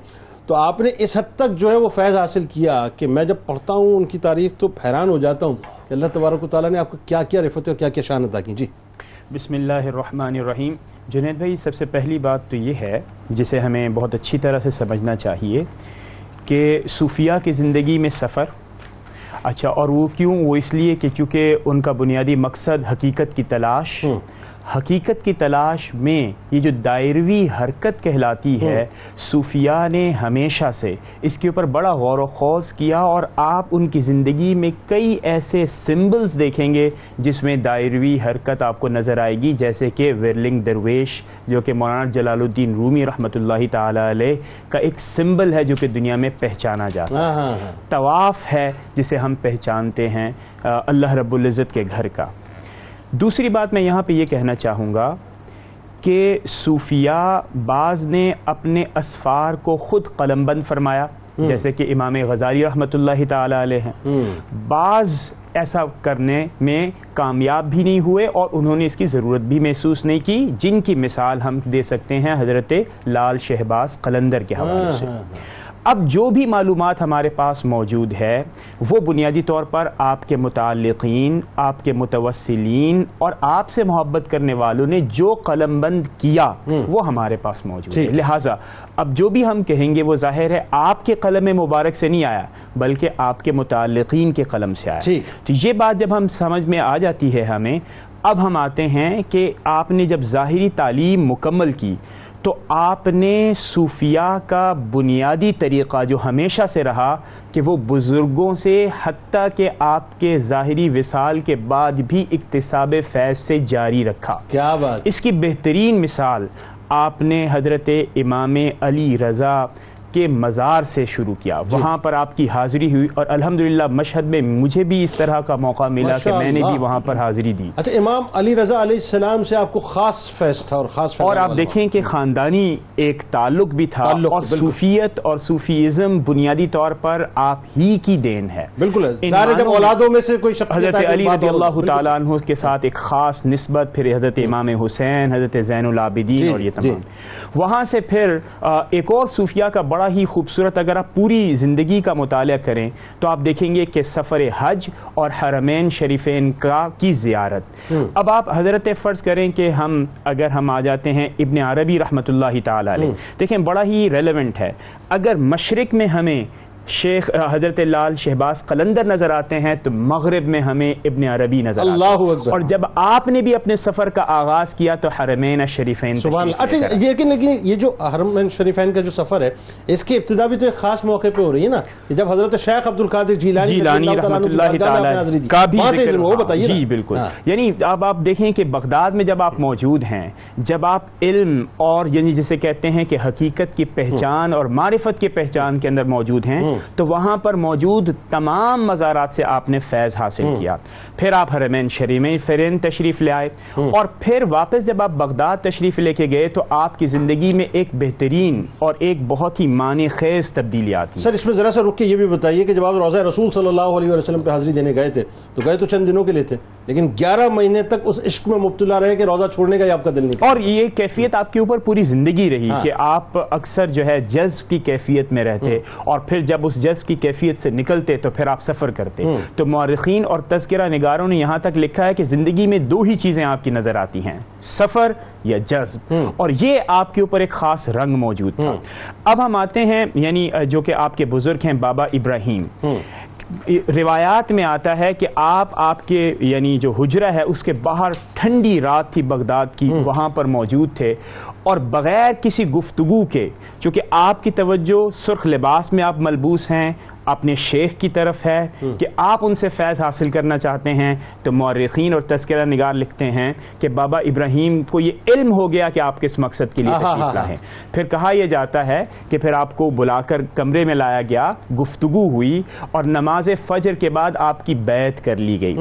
تو آپ نے اس حد تک جو ہے وہ فیض حاصل کیا کہ میں جب پڑھتا ہوں ان کی تاریخ تو حیران ہو جاتا ہوں کہ اللہ تبارک و تعالیٰ نے آپ کو کیا کیا رفتیں اور کیا کیا شان عطا کی۔ جی۔ بسم اللہ الرحمن الرحیم۔ جنید بھائی سب سے پہلی بات تو یہ ہے جسے ہمیں بہت اچھی طرح سے سمجھنا چاہیے کہ صوفیہ کی زندگی میں سفر اچھا اور وہ کیوں؟ وہ اس لیے کہ چونکہ ان کا بنیادی مقصد حقیقت کی تلاش حقیقت کی تلاش میں یہ جو دائروی حرکت کہلاتی ہے صوفیہ نے ہمیشہ سے اس کے اوپر بڑا غور و خوض کیا اور آپ ان کی زندگی میں کئی ایسے سمبلز دیکھیں گے جس میں دائروی حرکت آپ کو نظر آئے گی جیسے کہ ورلنگ درویش جو کہ مولانا جلال الدین رومی رحمۃ اللہ تعالی علیہ کا ایک سمبل ہے جو کہ دنیا میں پہچانا جاتا ہے۔ ہاں ہاں ہاں۔ طواف ہے جسے ہم پہچانتے ہیں اللہ رب العزت کے گھر کا۔ دوسری بات میں یہاں پہ یہ کہنا چاہوں گا کہ صوفیہ بعض نے اپنے اسفار کو خود قلم بند فرمایا جیسے کہ امام غزالی رحمۃ اللہ تعالی علیہ ہیں۔ بعض ایسا کرنے میں کامیاب بھی نہیں ہوئے اور انہوں نے اس کی ضرورت بھی محسوس نہیں کی جن کی مثال ہم دے سکتے ہیں حضرت لال شہباز قلندر کے حوالے سے۔ اب جو بھی معلومات ہمارے پاس موجود ہے وہ بنیادی طور پر آپ کے متعلقین آپ کے متوسلین اور آپ سے محبت کرنے والوں نے جو قلم بند کیا وہ ہمارے پاس موجود ہے۔ لہٰذا اب جو بھی ہم کہیں گے وہ ظاہر ہے آپ کے قلم مبارک سے نہیں آیا بلکہ آپ کے متعلقین کے قلم سے آیا۔ تو یہ بات جب ہم سمجھ میں آ جاتی ہے ہمیں اب ہم آتے ہیں کہ آپ نے جب ظاہری تعلیم مکمل کی تو آپ نے صوفیہ کا بنیادی طریقہ جو ہمیشہ سے رہا کہ وہ بزرگوں سے حتیٰ کہ آپ کے ظاہری وصال کے بعد بھی اقتصاب فیض سے جاری رکھا۔ کیا بات۔ اس کی بہترین مثال آپ نے حضرت امام علی رضا کے مزار سے شروع کیا جی۔ وہاں پر آپ کی حاضری ہوئی اور الحمدللہ مشہد میں مجھے بھی اس طرح کا موقع ملا کہ میں نے بھی۔ وہاں پر حاضری دی اچھا امام علی رضا علیہ السلام سے آپ کو خاص فیض تھا اور خاص اور آپ دیکھیں کہ خاندانی ایک تعلق بھی تھا اور۔ صوفیت اور صوفیزم بنیادی طور پر آپ ہی کی دین ہے بالکل جب اولادوں میں سے کوئی حضرت علی رضی اللہ تعالیٰ عنہ کے ساتھ ایک خاص نسبت پھر حضرت امام حسین حضرت زین العابدین جی، اور یہ جی۔ تمام وہاں سے پھر ایک اور صوفیہ کا بڑا ہی خوبصورت اگر آپ پوری زندگی کا مطالعہ کریں تو آپ دیکھیں گے کہ سفر حج اور حرمین شریفین کا کی زیارت۔ اب آپ حضرت فرض کریں کہ ہم اگر ہم آ جاتے ہیں ابن عربی رحمۃ اللہ تعالی علیہ۔ دیکھیں بڑا ہی ریلیونٹ ہے۔ اگر مشرق میں ہمیں شیخ حضرت لال شہباز قلندر نظر آتے ہیں تو مغرب میں ہمیں ابن عربی نظر آتے اللہ ہیں اکبر۔ اور جب آپ نے بھی اپنے سفر کا آغاز کیا تو حرمین شریفین سبحان اچھا لیکن لیکن یہ جو حرم شریفین کا جو سفر ہے اس کی ابتدا بھی تو ایک خاص موقع پہ ہو رہی ہے نا؟ جب حضرت شیخ عبد القادر جیلانی جیلانی رحمۃ اللہ تعالی۔ کا بھی ذکر وہ بتائیے جی بالکل۔ ہاں۔ یعنی اب آپ دیکھیں کہ بغداد میں جب آپ موجود ہیں جب آپ علم اور یعنی جسے کہتے ہیں کہ حقیقت کی پہچان اور معرفت کی پہچان کے اندر موجود ہیں تو وہاں پر موجود تمام مزارات سے آپ نے فیض حاصل کیا۔ پھر آپ حرمین شریمین فرین تشریف لے آئے۔ اور پھر واپس جب آپ بغداد تشریف لے کے گئے تو آپ کی زندگی میں ایک بہترین اور ایک بہت ہی معنی خیز تبدیلی آتی۔ سر اس میں ذرا سا رک کے یہ بھی بتائیے کہ جب آپ روزہ رسول صلی اللہ علیہ وسلم پہ حاضری دینے گئے تھے تو گئے تو چند دنوں کے لیے تھے۔ لیکن گیارہ مہینے تک اس عشق میں مبتلا رہے کہ روزہ چھوڑنے کا ہی آپ کا دل نہیں اور یہ کیفیت آپ کے اوپر پوری زندگی رہی ہاں۔ کہ آپ اکثر جو ہے جذب کی کیفیت میں رہتے اور پھر جب اس جذب کی کیفیت سے نکلتے تو پھر آپ سفر کرتے۔ تو مورخین اور تذکرہ نگاروں نے یہاں تک لکھا ہے کہ زندگی میں دو ہی چیزیں آپ کی نظر آتی ہیں سفر یا جذب۔ اور یہ آپ کے اوپر ایک خاص رنگ موجود تھا۔ اب ہم آتے ہیں یعنی جو کہ آپ کے بزرگ ہیں بابا ابراہیم۔ روایات میں آتا ہے کہ آپ آپ کے یعنی جو حجرہ ہے اس کے باہر ٹھنڈی رات تھی بغداد کی وہاں پر موجود تھے۔ اور بغیر کسی گفتگو کے چونکہ آپ کی توجہ سرخ لباس میں آپ ملبوس ہیں اپنے شیخ کی طرف ہے کہ آپ ان سے فیض حاصل کرنا چاہتے ہیں۔ تو مورخین اور تذکرہ نگار لکھتے ہیں کہ بابا ابراہیم کو یہ علم ہو گیا کہ آپ کس مقصد کے لیے تشریف لائے۔ ہیں پھر کہا یہ جاتا ہے کہ پھر آپ کو بلا کر کمرے میں لایا گیا گفتگو ہوئی اور نماز فجر کے بعد آپ کی بیعت کر لی گئی۔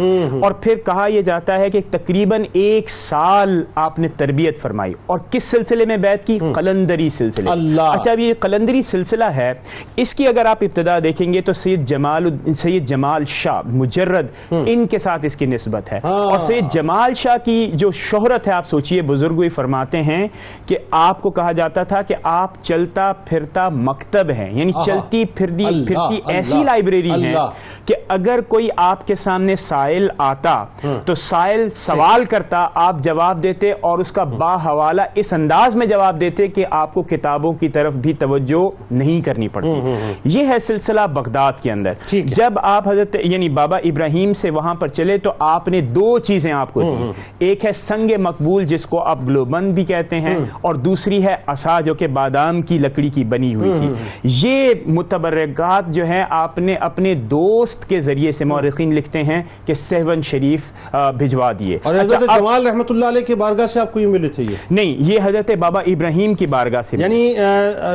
اور پھر کہا یہ جاتا ہے کہ تقریباً ایک سال آپ نے تربیت فرمائی۔ اور کس سلسلے میں بیعت کی؟ قلندری سلسلے۔ اچھا اب یہ قلندری سلسلہ ہے۔ اس کی اگر آپ ابتدا دیکھیں گے تو سید جمال سید جمال شاہ مجرد ان کے ساتھ اس کی نسبت ہے۔ ہاں۔ اور سید جمال شاہ کی جو شہرت ہے آپ سوچئے بزرگ ہی فرماتے ہیں کہ آپ کو کہا جاتا تھا کہ آپ چلتا پھرتا مکتب ہیں یعنی۔ چلتی اللہ، پھرتی ایسی لائبریری اللہ۔ کہ اگر کوئی آپ کے سامنے سائل آتا تو سائل سوال کرتا آپ جواب دیتے اور اس کا با حوالہ اس انداز میں جواب دیتے کہ آپ کو کتابوں کی طرف بھی توجہ نہیں کرنی پڑتی۔ یہ ہے سلسلہ بغداد کے اندر۔ جب آپ حضرت یعنی بابا ابراہیم سے وہاں پر چلے تو آپ نے دو چیزیں آپ کو دی۔ ایک ہے سنگ مقبول جس کو آپ گلوبند بھی کہتے ہیں اور دوسری ہے عصا جو کہ بادام کی لکڑی کی بنی ہوئی تھی۔ یہ متبرکات جو ہیں آپ نے اپنے دوست کے ذریعے سے مورخین لکھتے ہیں کہ سہون شریف بھجوا دیے۔ اور اچھا، حضرت اب- جمال رحمۃ اللہ علیہ کی بارگاہ سے آپ کو یہ ملے تھے یہ؟ نہیں یہ حضرت بابا ابراہیم کی بارگاہ سے یعنی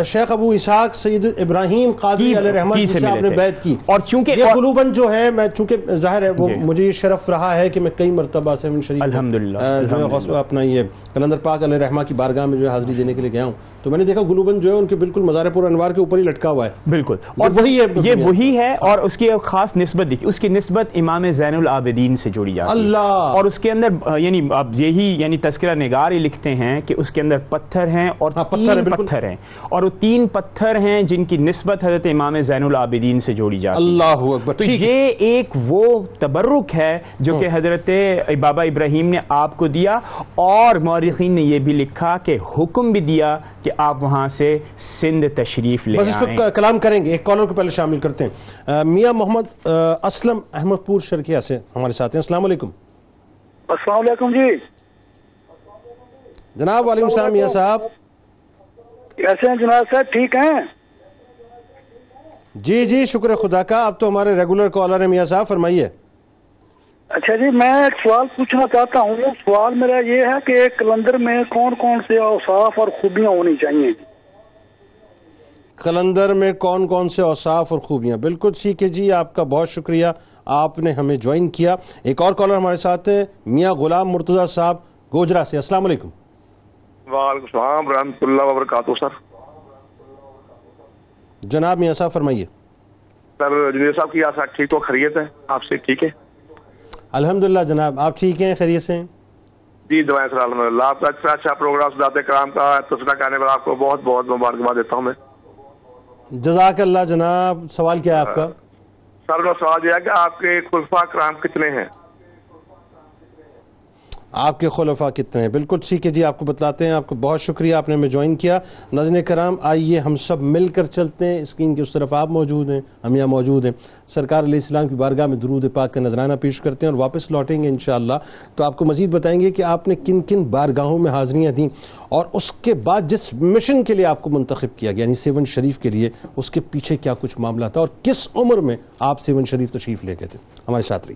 شیخ ابو اسحاق سید ابراہیم قادری علیہ رحمت سے نے۔ بیعت کی اور چونکہ- یہ قلوباً جو ہے میں چونکہ ظاہر ہے وہ جی۔ مجھے یہ شرف رہا ہے کہ میں کئی مرتبہ سیون شریف الحمدللہ، جو ہے اپنا یہ کلندر پاک علیہ رحمہ کی بارگاہ میں جو ہے حاضری دینے کے لیے گیا ہوں تو میں نے دیکھا گلوبن جو ہے ان کے بالکل مزار پور انوار کے اوپر ہی لٹکا ہوا ہے۔ بالکل۔ یہ وہی ہے یہ وہی ہے اور اس کی ایک خاص نسبت دیکھی اس کی نسبت امام زین العابدین سے جوڑی جاتی ہے۔ اللہ! اور اس کے اندر یعنی اب یہی یعنی تذکرہ نگار ہی لکھتے ہیں کہ اس کے اندر پتھر ہیں اور ہاں، تین۔ پتھر ہیں۔ اور وہ تین پتھر ہیں جن کی نسبت حضرت امام زین العابدین سے جوڑی جاتی ہے۔ اللہ اکبر تو یہ ایک وہ تبرک ہے جو کہ حضرت بابا ابراہیم نے آپ کو دیا اور مورخین نے یہ بھی لکھا کہ حکم بھی دیا کہ آپ وہاں سے سندھ تشریف لے بس اس پہ کلام کریں گے ایک کالر کو پہلے شامل کرتے ہیں۔ میاں محمد اسلم احمد پور شرکیہ سے ہمارے ساتھ ہیں۔ السلام علیکم۔ السلام علیکم جی۔ جناب وعلیکم السلام میاں صاحب۔ کیسے ہیں جناب صاحب؟ ٹھیک ہیں؟ جی جی شکر خدا کا۔ اب تو ہمارے ریگولر کالر ہیں میاں صاحب فرمائیے۔ اچھا جی میں ایک سوال پوچھنا چاہتا ہوں۔ سوال میرا یہ ہے کہ ایک کلندر میں کون کون سے اوصاف اور خوبیاں ہونی چاہیے؟ قلندر میں کون کون سے اوصاف اور خوبیاں؟ بالکل ٹھیک ہے جی آپ کا بہت شکریہ۔ آپ نے ہمیں جوائن کیا۔ ایک اور کالر ہمارے ساتھ ہے میاں غلام مرتضی صاحب گوجرا سے۔ السلام علیکم۔ وعلیکم السلام ورحمۃ اللہ وبرکاتہ سر۔ جناب میاں صاحب فرمائیے۔ سر جنید صاحب کی آسا ٹھیک تو خیریت ہے؟ آپ سے ٹھیک ہے؟ الحمدللہ جناب آپ ٹھیک ہیں؟ خیریت سے ہیں؟ جی دعائیں سر الحمد للہ آپ کا اچھا اچھا پروگرام ذات کرام کا تذکرہ کرنے پر آپ کو بہت بہت مبارکباد دیتا ہوں میں۔ جزاک اللہ جناب سوال کیا ہے آپ کا؟ سر کا سوال یہ ہے کہ آپ کے خلفا کرام کتنے ہیں؟ آپ کے خلفاء کتنے ہیں؟ بالکل ٹھیک ہے جی آپ کو بتلاتے ہیں، آپ کو بہت شکریہ، آپ نے ہمیں جوائن کیا۔ ناظرین کرام، آئیے ہم سب مل کر چلتے ہیں۔ اسکرین کے اس طرف آپ موجود ہیں، ہم یہاں موجود ہیں۔ سرکار علیہ السلام کی بارگاہ میں درود پاک کا نذرانہ پیش کرتے ہیں اور واپس لوٹیں گے انشاءاللہ۔ تو آپ کو مزید بتائیں گے کہ آپ نے کن کن بارگاہوں میں حاضریاں دیں اور اس کے بعد جس مشن کے لیے آپ کو منتخب کیا گیا یعنی سیون شریف کے لیے اس کے پیچھے کیا کچھ معاملہ تھا اور کس عمر میں آپ سیون شریف تشریف لے گئے تھے؟ ہمارے ساتھ رہی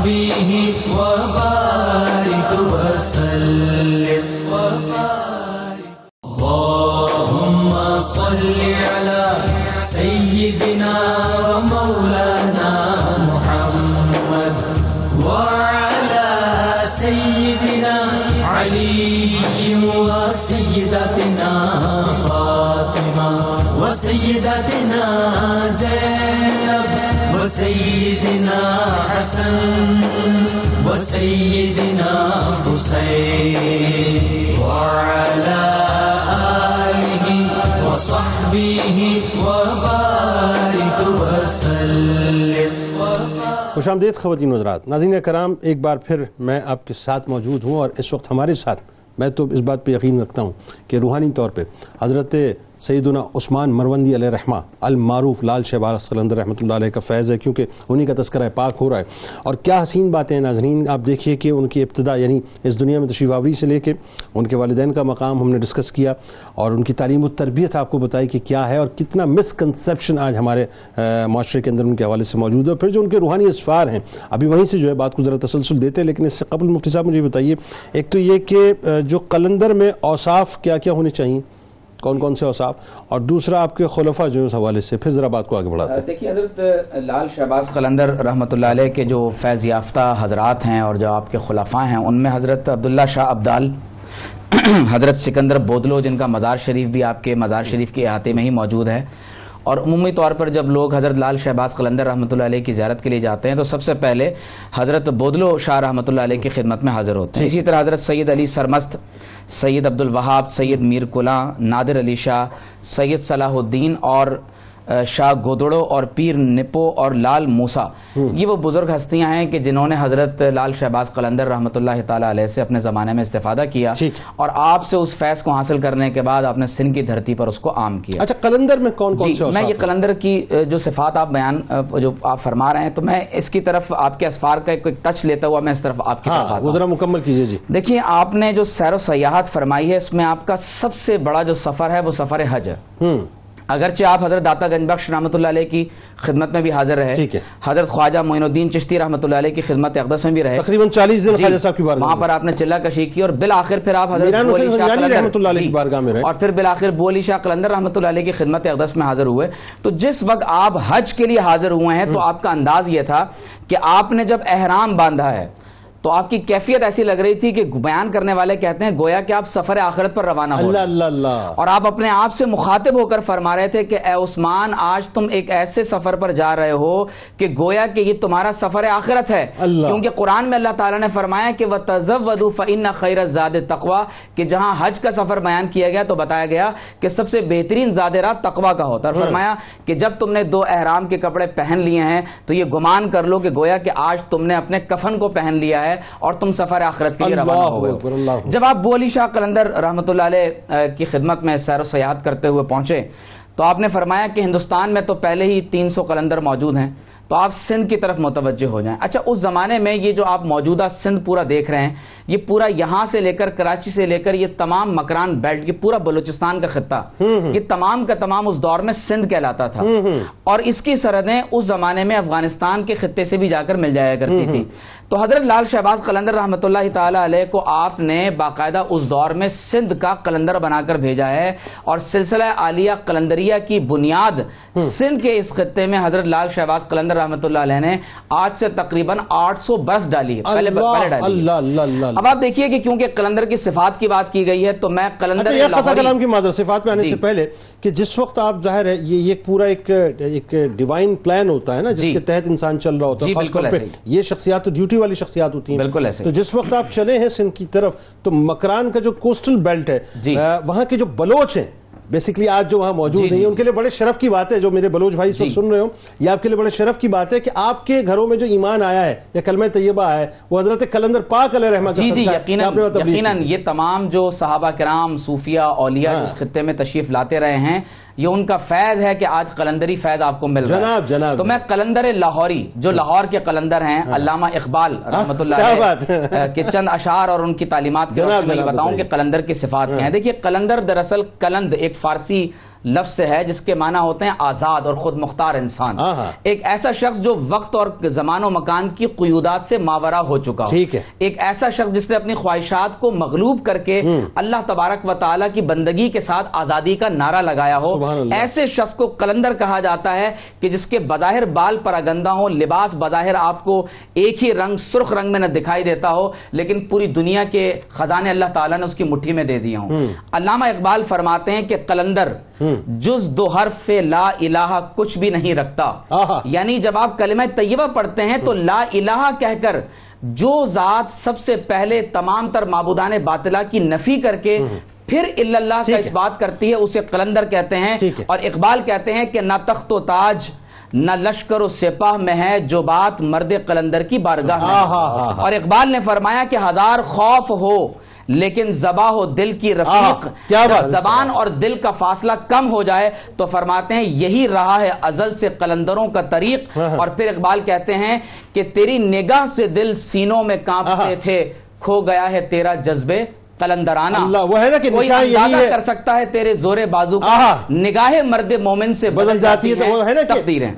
وصحبه وبارك وسلم. اللهم صل على سيدنا ومولانا محمد وعلى سيدنا علي وسيدتنا فاطمة وسيدتنا زينب حسن وسيدنا حسين وعلى آله وصحبه وبارك وسلم خوش آمدید خواتین حضرات. ناظرین کرام، ایک بار پھر میں آپ کے ساتھ موجود ہوں اور اس وقت ہمارے ساتھ میں تو اس بات پہ یقین رکھتا ہوں کہ روحانی طور پہ حضرت سیدنا عثمان مروندی علیہ رحمہ، المعروف لال شہباز قلندر رحمۃ اللہ علیہ کا فیض ہے کیونکہ انہی کا تذکرہ پاک ہو رہا ہے۔ اور کیا حسین باتیں ہیں ناظرین؟ آپ دیکھیے کہ ان کی ابتدا یعنی اس دنیا میں تشریف آوری سے لے کے ان کے والدین کا مقام ہم نے ڈسکس کیا اور ان کی تعلیم و تربیت آپ کو بتائی کہ کیا ہے اور کتنا مس کنسیپشن آج ہمارے معاشرے کے اندر ان کے حوالے سے موجود ہے۔ اور پھر جو ان کے روحانی اسفار ہیں، ابھی وہیں سے جو ہے بات کو ذرا تسلسل دیتے ہیں، لیکن اس سے قبل مفتی صاحب مجھے بتائیے، ایک تو یہ کہ جو قلندر میں اوصاف کیا کیا ہونے چاہیے کون کون سے اوصاف اور دوسرا آپ کے خلفہ جو اس حوالے سے، پھر ذرا بات کو آگے بڑھاتے ہیں۔ دیکھیے حضرت لال شہباز قلندر رحمۃ اللہ علیہ کے جو فیض یافتہ حضرات ہیں اور جو آپ کے خلفاء ہیں، ان میں حضرت عبداللہ شاہ عبدال حضرت سکندر بودلو، جن کا مزار شریف بھی آپ کے مزار شریف کے احاطے میں ہی موجود ہے۔ اور عمومی طور پر جب لوگ حضرت لال شہباز قلندر رحمۃ اللہ علیہ کی زیارت کے لیے جاتے ہیں تو سب سے پہلے حضرت بودلو شاہ رحمۃ اللہ علیہ کی خدمت میں حاضر ہوتے ہیں۔ اسی طرح حضرت سید علی سرمست سید عبد الوہاب سید میر کلاں نادر علی شاہ سید صلاح الدین اور شاہ گودڑو اور پیر نپو اور لال موسا۔ یہ وہ بزرگ ہستیاں ہیں کہ جنہوں نے حضرت لال شہباز قلندر رحمۃ اللہ تعالیٰ علیہ سے اپنے زمانے میں استفادہ کیا اور آپ سے اس فیض کو حاصل کرنے کے بعد آپ نے سندھ کی دھرتی پر اس کو عام کیا۔ اچھا قلندر میں کون کون جی سے میں یہ؟ قلندر کی جو صفات آپ بیان جو آپ فرما رہے ہیں تو میں اس کی طرف آپ کے اسفار کا ایک ٹچ لیتا ہوا میں اس طرف آپ کی طرف ہاں آتا ہوں۔ ذرا مکمل کیجیے جی۔ دیکھیے آپ نے جو سیر و سیاحت فرمائی ہے اس میں آپ کا سب سے بڑا جو سفر ہے وہ سفر حج ہے۔ اگرچہ آپ حضرت داتا گنج بخش رحمۃ اللہ علیہ کی خدمت میں بھی حاضر رہے حضرت خواجہ معین الدین چشتی رحمۃ اللہ علیہ کی خدمت اقدس میں بھی رہے۔ تقریباً چالیس دن جی، خواجہ صاحب کی بارگاہ وہاں پر آپ نے چلہ کشی کی اور بالآخر پھر آپ حضرت میران بو علی حسین شاہ رحمۃ اللہ علیہ جی، کی بارگاہ میں رہے۔ اور پھر بالآخر بو علی شاہ قلندر رحمۃ اللہ علیہ کی خدمت اقدس میں حاضر ہوئے۔ تو جس وقت آپ حج کے لیے حاضر ہوئے ہیں تو آپ کا انداز یہ تھا کہ آپ نے جب احرام باندھا ہے تو آپ کی کیفیت ایسی لگ رہی تھی کہ بیان کرنے والے کہتے ہیں گویا کہ آپ سفر آخرت پر روانہ ہو اللہ اللہ اللہ۔ اور آپ اپنے آپ سے مخاطب ہو کر فرما رہے تھے کہ اے عثمان آج تم ایک ایسے سفر پر جا رہے ہو کہ گویا کہ یہ تمہارا سفر آخرت ہے۔ کیونکہ قرآن میں اللہ تعالیٰ نے فرمایا کہ وہ تزود فعن خیر زاد تقوا کہ جہاں حج کا سفر بیان کیا گیا تو بتایا گیا کہ سب سے بہترین زاد رات تقوا کا ہوتا ہے۔ اور فرمایا کہ جب تم نے دو احرام کے کپڑے پہن لیے ہیں تو یہ گمان کر لو کہ گویا کہ آج تم نے اپنے کفن کو پہن لیا ہے۔ اور تم سفر آخرت کے لیے روانہ ہو۔ گئے۔ جب آپ بولی شاہ قلندر رحمۃ اللہ علیہ کی خدمت میں سیر و سیاحت کرتے ہوئے پہنچے تو آپ نے فرمایا کہ ہندوستان میں تو پہلے ہی تین سو قلندر موجود ہیں تو آپ سندھ کی طرف متوجہ ہو جائیں۔ اچھا اس زمانے میں یہ جو آپ موجودہ سندھ پورا دیکھ رہے ہیں یہ پورا یہاں سے لے کر کراچی سے لے کر یہ تمام مکران بیلٹ یہ پورا بلوچستان کا خطہ یہ تمام کا تمام اس دور میں سندھ کہلاتا تھا۔ اور اس کی سرحدیں اس زمانے میں افغانستان کے خطے سے بھی جا کر مل جایا کرتی تھی تو حضرت لال شہباز قلندر رحمۃ اللہ تعالی علیہ کو آپ نے باقاعدہ اس دور میں سندھ کا قلندر بنا کر بھیجا ہے اور سلسلہ عالیہ قلندریہ کی بنیاد سندھ کے اس خطے میں حضرت لال شہباز قلندر رحمۃ اللہ علیہ نے آج سے تقریباً آٹھ سو برس ڈالی ہے پہلے پہلے ڈالی ہے اب آپ دیکھیے کہ کیونکہ قلندر کی صفات کی بات کی گئی ہے تو میں قلندر اچھا کلام کی معذرت صفات پہ آنے جی۔ سے پہلے کہ جس وقت آپ ظاہر ہے یہ یہ پورا ایک ایک ڈیوائن پلان ہوتا ہے نا جس جی۔ کے تحت انسان چل رہا ہوتا ہے جی،۔ یہ شخصیات تو ڈیوٹی والی شخصیات ہوتی ہیں بالکل ایسے تو جس وقت آپ چلے ہیں سندھ کی طرف تو مکران کا جو کوسٹل بیلٹ ہے جی۔ وہاں کے جو بلوچ ہیں بیسیکلی آج جو وہاں موجود جی، ہیں جی، ان کے لیے بڑے شرف کی بات ہے جو میرے بلوچ بھائی جی۔ سن رہے ہو یہ آپ کے لیے بڑے شرف کی بات ہے کہ آپ کے گھروں میں جو ایمان آیا ہے یا کلمہ طیبہ آیا ہے وہ حضرت کلندر پاک علیہ رحمت جی جی یقیناً۔ یہ تمام جو صحابہ کرام صوفیہ اولیاء ہاں۔ اس خطے میں تشریف لاتے رہے ہیں یہ ان کا فیض ہے کہ آج قلندری فیض آپ کو مل رہا ہے۔ جناب، جناب۔ تو میں قلندر لاہوری جو لاہور کے قلندر ہیں علامہ اقبال رحمت اللہ کے چند اشعار اور ان کی تعلیمات کے میں بتاؤں کہ۔ قلندر کی صفات کیا ہیں۔ دیکھیے قلندر دراصل کلند ایک فارسی لفظ سے ہے جس کے معنی ہوتے ہیں آزاد اور خود مختار انسان۔ آہا۔ ایک ایسا شخص جو وقت اور زمان و مکان کی قیودات سے ماورا ہو چکا ہو۔ ایک ایسا شخص جس نے اپنی خواہشات کو مغلوب کر کے اللہ تبارک و تعالیٰ کی بندگی کے ساتھ آزادی کا نعرہ لگایا ہو۔ ایسے شخص کو قلندر کہا جاتا ہے کہ جس کے بظاہر بال پر اگندہ ہو لباس بظاہر آپ کو ایک ہی رنگ سرخ رنگ میں نہ دکھائی دیتا ہو لیکن پوری دنیا کے خزانے اللہ تعالیٰ نے اس کی مٹھی میں دے دیے ہوں۔ علامہ اقبال فرماتے ہیں کہ قلندر جز دو حرف لا الہ کچھ بھی نہیں رکھتا۔ یعنی جب آپ کلمہ طیبہ پڑھتے ہیں تو لا الہ کہہ کر جو ذات سب سے پہلے تمام تر معبودان باطلہ کی نفی کر کے پھر اللہ کا۔ اس بات کرتی ہے اسے قلندر کہتے ہیں۔ اور اقبال کہتے ہیں کہ نہ تخت و تاج نہ لشکر و سپاہ میں ہے جو بات مرد قلندر کی بارگاہ میں۔ اور اقبال نے فرمایا کہ ہزار خوف ہو لیکن زبا ہو دل کی رفیق کیا زبان اور دل کا فاصلہ کم ہو جائے تو فرماتے ہیں یہی رہا ہے ازل سے قلندروں کا طریق ہاں، اور پھر اقبال کہتے ہیں کہ تیری نگاہ سے دل سینوں میں کانپتے۔ تھے کھو گیا ہے تیرا جذبے قلندرانہ اللہ، وہ ہے نا کہ کوئی اندازہ۔ کر سکتا ہے تیرے زور بازو کا۔ نگاہ مرد مومن سے بدل جاتی ہے تو وہ ہے نا تقدیریں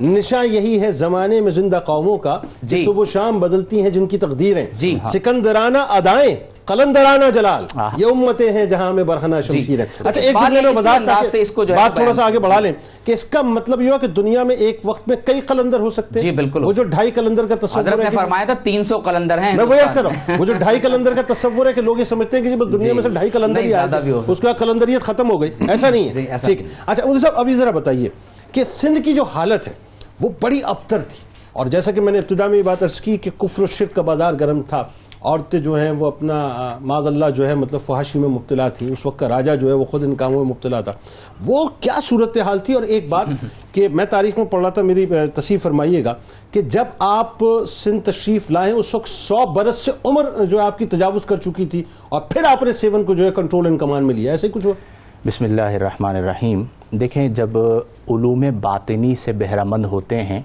یہی ہے زمانے میں زندہ قوموں کا جی۔ صبح و شام بدلتی ہیں جن کی تقدیریں جی۔ سکندرانہ ادائیں قلندرانہ جلال۔ یہ امتیں ہیں جہاں میں برہنہ شمشیر ہے تو اچھا ایک جملے نے میں وضاحت سے اس کو جو بات تھوڑا سا آگے بڑھا لیں کہ اس کا مطلب یہ ہوا کہ دنیا میں ایک وقت میں کئی قلندر ہو سکتے ہیں۔ جی، بالکل۔ وہ جو ڈھائی قلندر کا تصور حضرت ہے نے کہ- فرمایا تھا تین سو قلندر ہیں۔ میں وہ عرض کر رہا ہوں۔ وہ جو ڈھائی قلندر کا تصور ہے کہ لوگ یہ سمجھتے ہیں کہ جی بس دنیا جی۔ میں سے ڈھائی قلندر ہی آئے اس بعد قلندریت ختم ہو گئی۔ ایسا نہیں جی، ہے ٹھیک۔ اچھا مجھے صاحب ابھی ذرا بتائیے کہ سندھ کی جو حالت ہے وہ بڑی ابتر تھی۔ اور جیسا کہ میں نے ابتدا میں یہ بات عرض کی کہ کفر و شرک کا بازار گرم تھا۔ عورتیں جو ہیں وہ اپنا آ، معاذ اللہ جو ہے مطلب فحاشی میں مبتلا تھی اس وقت کا راجہ جو ہے وہ خود ان کاموں میں مبتلا تھا۔ وہ کیا صورتحال تھی؟ اور ایک بات کہ میں تاریخ میں پڑھ رہا تھا میری آ، تصحیح فرمائیے گا کہ جب آپ سندھ تشریف لائیں اس وقت سو برس سے عمر جو ہے آپ کی تجاوز کر چکی تھی اور پھر آپ نے سیون کو جو ہے کنٹرول ان کمان میں لیا۔ ایسے کچھ ہوا؟ بسم اللہ الرحمن الرحیم۔ دیکھیں جب علوم باطنی سے بہرمند ہوتے ہیں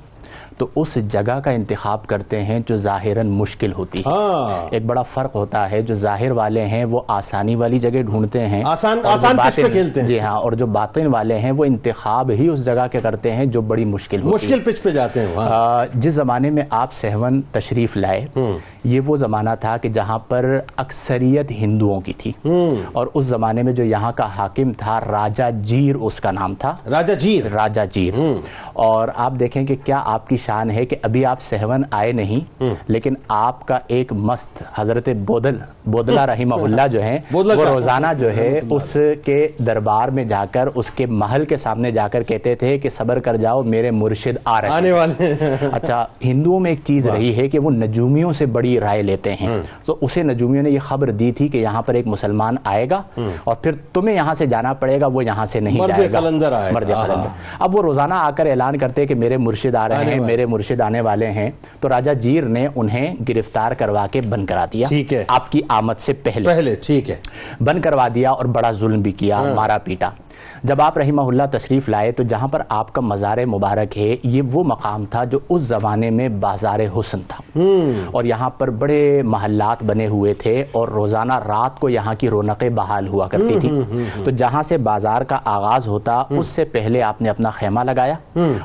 تو اس جگہ کا انتخاب کرتے ہیں جو ظاہراً مشکل ہوتی ہے۔ ہاں۔ ایک بڑا فرق ہوتا ہے جو ظاہر والے ہیں وہ آسانی والی جگہ ڈھونڈتے ہیں آسان- آسان پہ کھیلتے ہیں۔ جی ہاں اور جو باطن والے ہیں وہ انتخاب ہی اس جگہ کے کرتے ہیں جو بڑی مشکل ہوتی ہے۔ مشکل پچ پہ جاتے ہیں وہاں آ، جس زمانے میں آپ سہون تشریف لائے یہ وہ زمانہ تھا کہ جہاں پر اکثریت ہندوؤں کی تھی۔ اور اس زمانے میں جو یہاں کا حاکم تھا راجہ جیر اس کا نام تھا۔ راجہ جیر۔ راجہ جیر۔ اور آپ دیکھیں کہ کیا آپ کی شان ہے کہ ابھی آپ سہون آئے نہیں لیکن آپ کا ایک مست حضرت بودل بودلہ رحمہ اللہ جو ہیں وہ۔ روزانہ جو ہے اس کے دربار میں جا کر اس کے محل کے سامنے جا کر کہتے تھے کہ صبر کر جاؤ میرے مرشد آ رہے ہیں۔ آنے والے۔ اچھا ہندوؤں میں ایک چیز رہی ہے کہ وہ نجومیوں سے بڑی رائے لیتے ہیں۔ تو اسے نجومیوں نے یہ خبر دی تھی کہ یہاں پر ایک مسلمان آئے گا اور پھر تمہیں یہاں سے جانا پڑے گا وہ یہاں سے نہیں مرد جائے گا۔ قلندر آئے۔ گا۔ مرد اب وہ روزانہ آ کر اعلان کرتے کہ میرے مرشد آ رہے ہیں۔ میرے مرشد آنے والے ہیں تو راجہ جیر نے انہیں گرفتار کروا کے بند کرا دیا۔ ٹھیک ہے۔ آپ کی آمد سے پہلے۔ پہلے ٹھیک ہے۔ بند کروا دیا اور بڑا ظلم بھی کیا مارا پیٹا۔ جب آپ رحمہ اللہ تشریف لائے تو جہاں پر آپ کا مزار مبارک ہے یہ وہ مقام تھا جو اس زمانے میں بازار حسن تھا۔ اور یہاں پر بڑے محلات بنے ہوئے تھے اور روزانہ رات کو یہاں کی رونقیں بحال ہوا کرتی تھی تو جہاں سے بازار کا آغاز ہوتا اس سے پہلے آپ نے اپنا خیمہ لگایا۔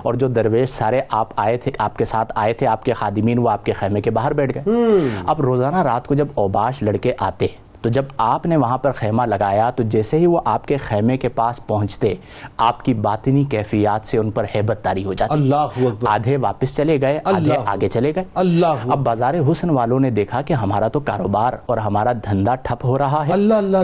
اور جو درویش سارے آپ آئے تھے آپ کے ساتھ آئے تھے آپ کے خادمین وہ آپ کے خیمے کے باہر بیٹھ گئے۔ اب روزانہ رات کو جب اوباش لڑکے آتے تو جب آپ نے وہاں پر خیمہ لگایا تو جیسے ہی وہ آپ کے خیمے کے پاس پہنچتے آپ کی باطنی کیفیات سے ان پر ہیبت تاری ہو جاتی۔ اللہ اکبر۔ آدھے واپس چلے گئے آدھے آگے چلے گئے۔ اللہ اب بازار حسن والوں نے دیکھا کہ ہمارا تو کاروبار اور ہمارا دھندا ٹھپ ہو رہا ہے۔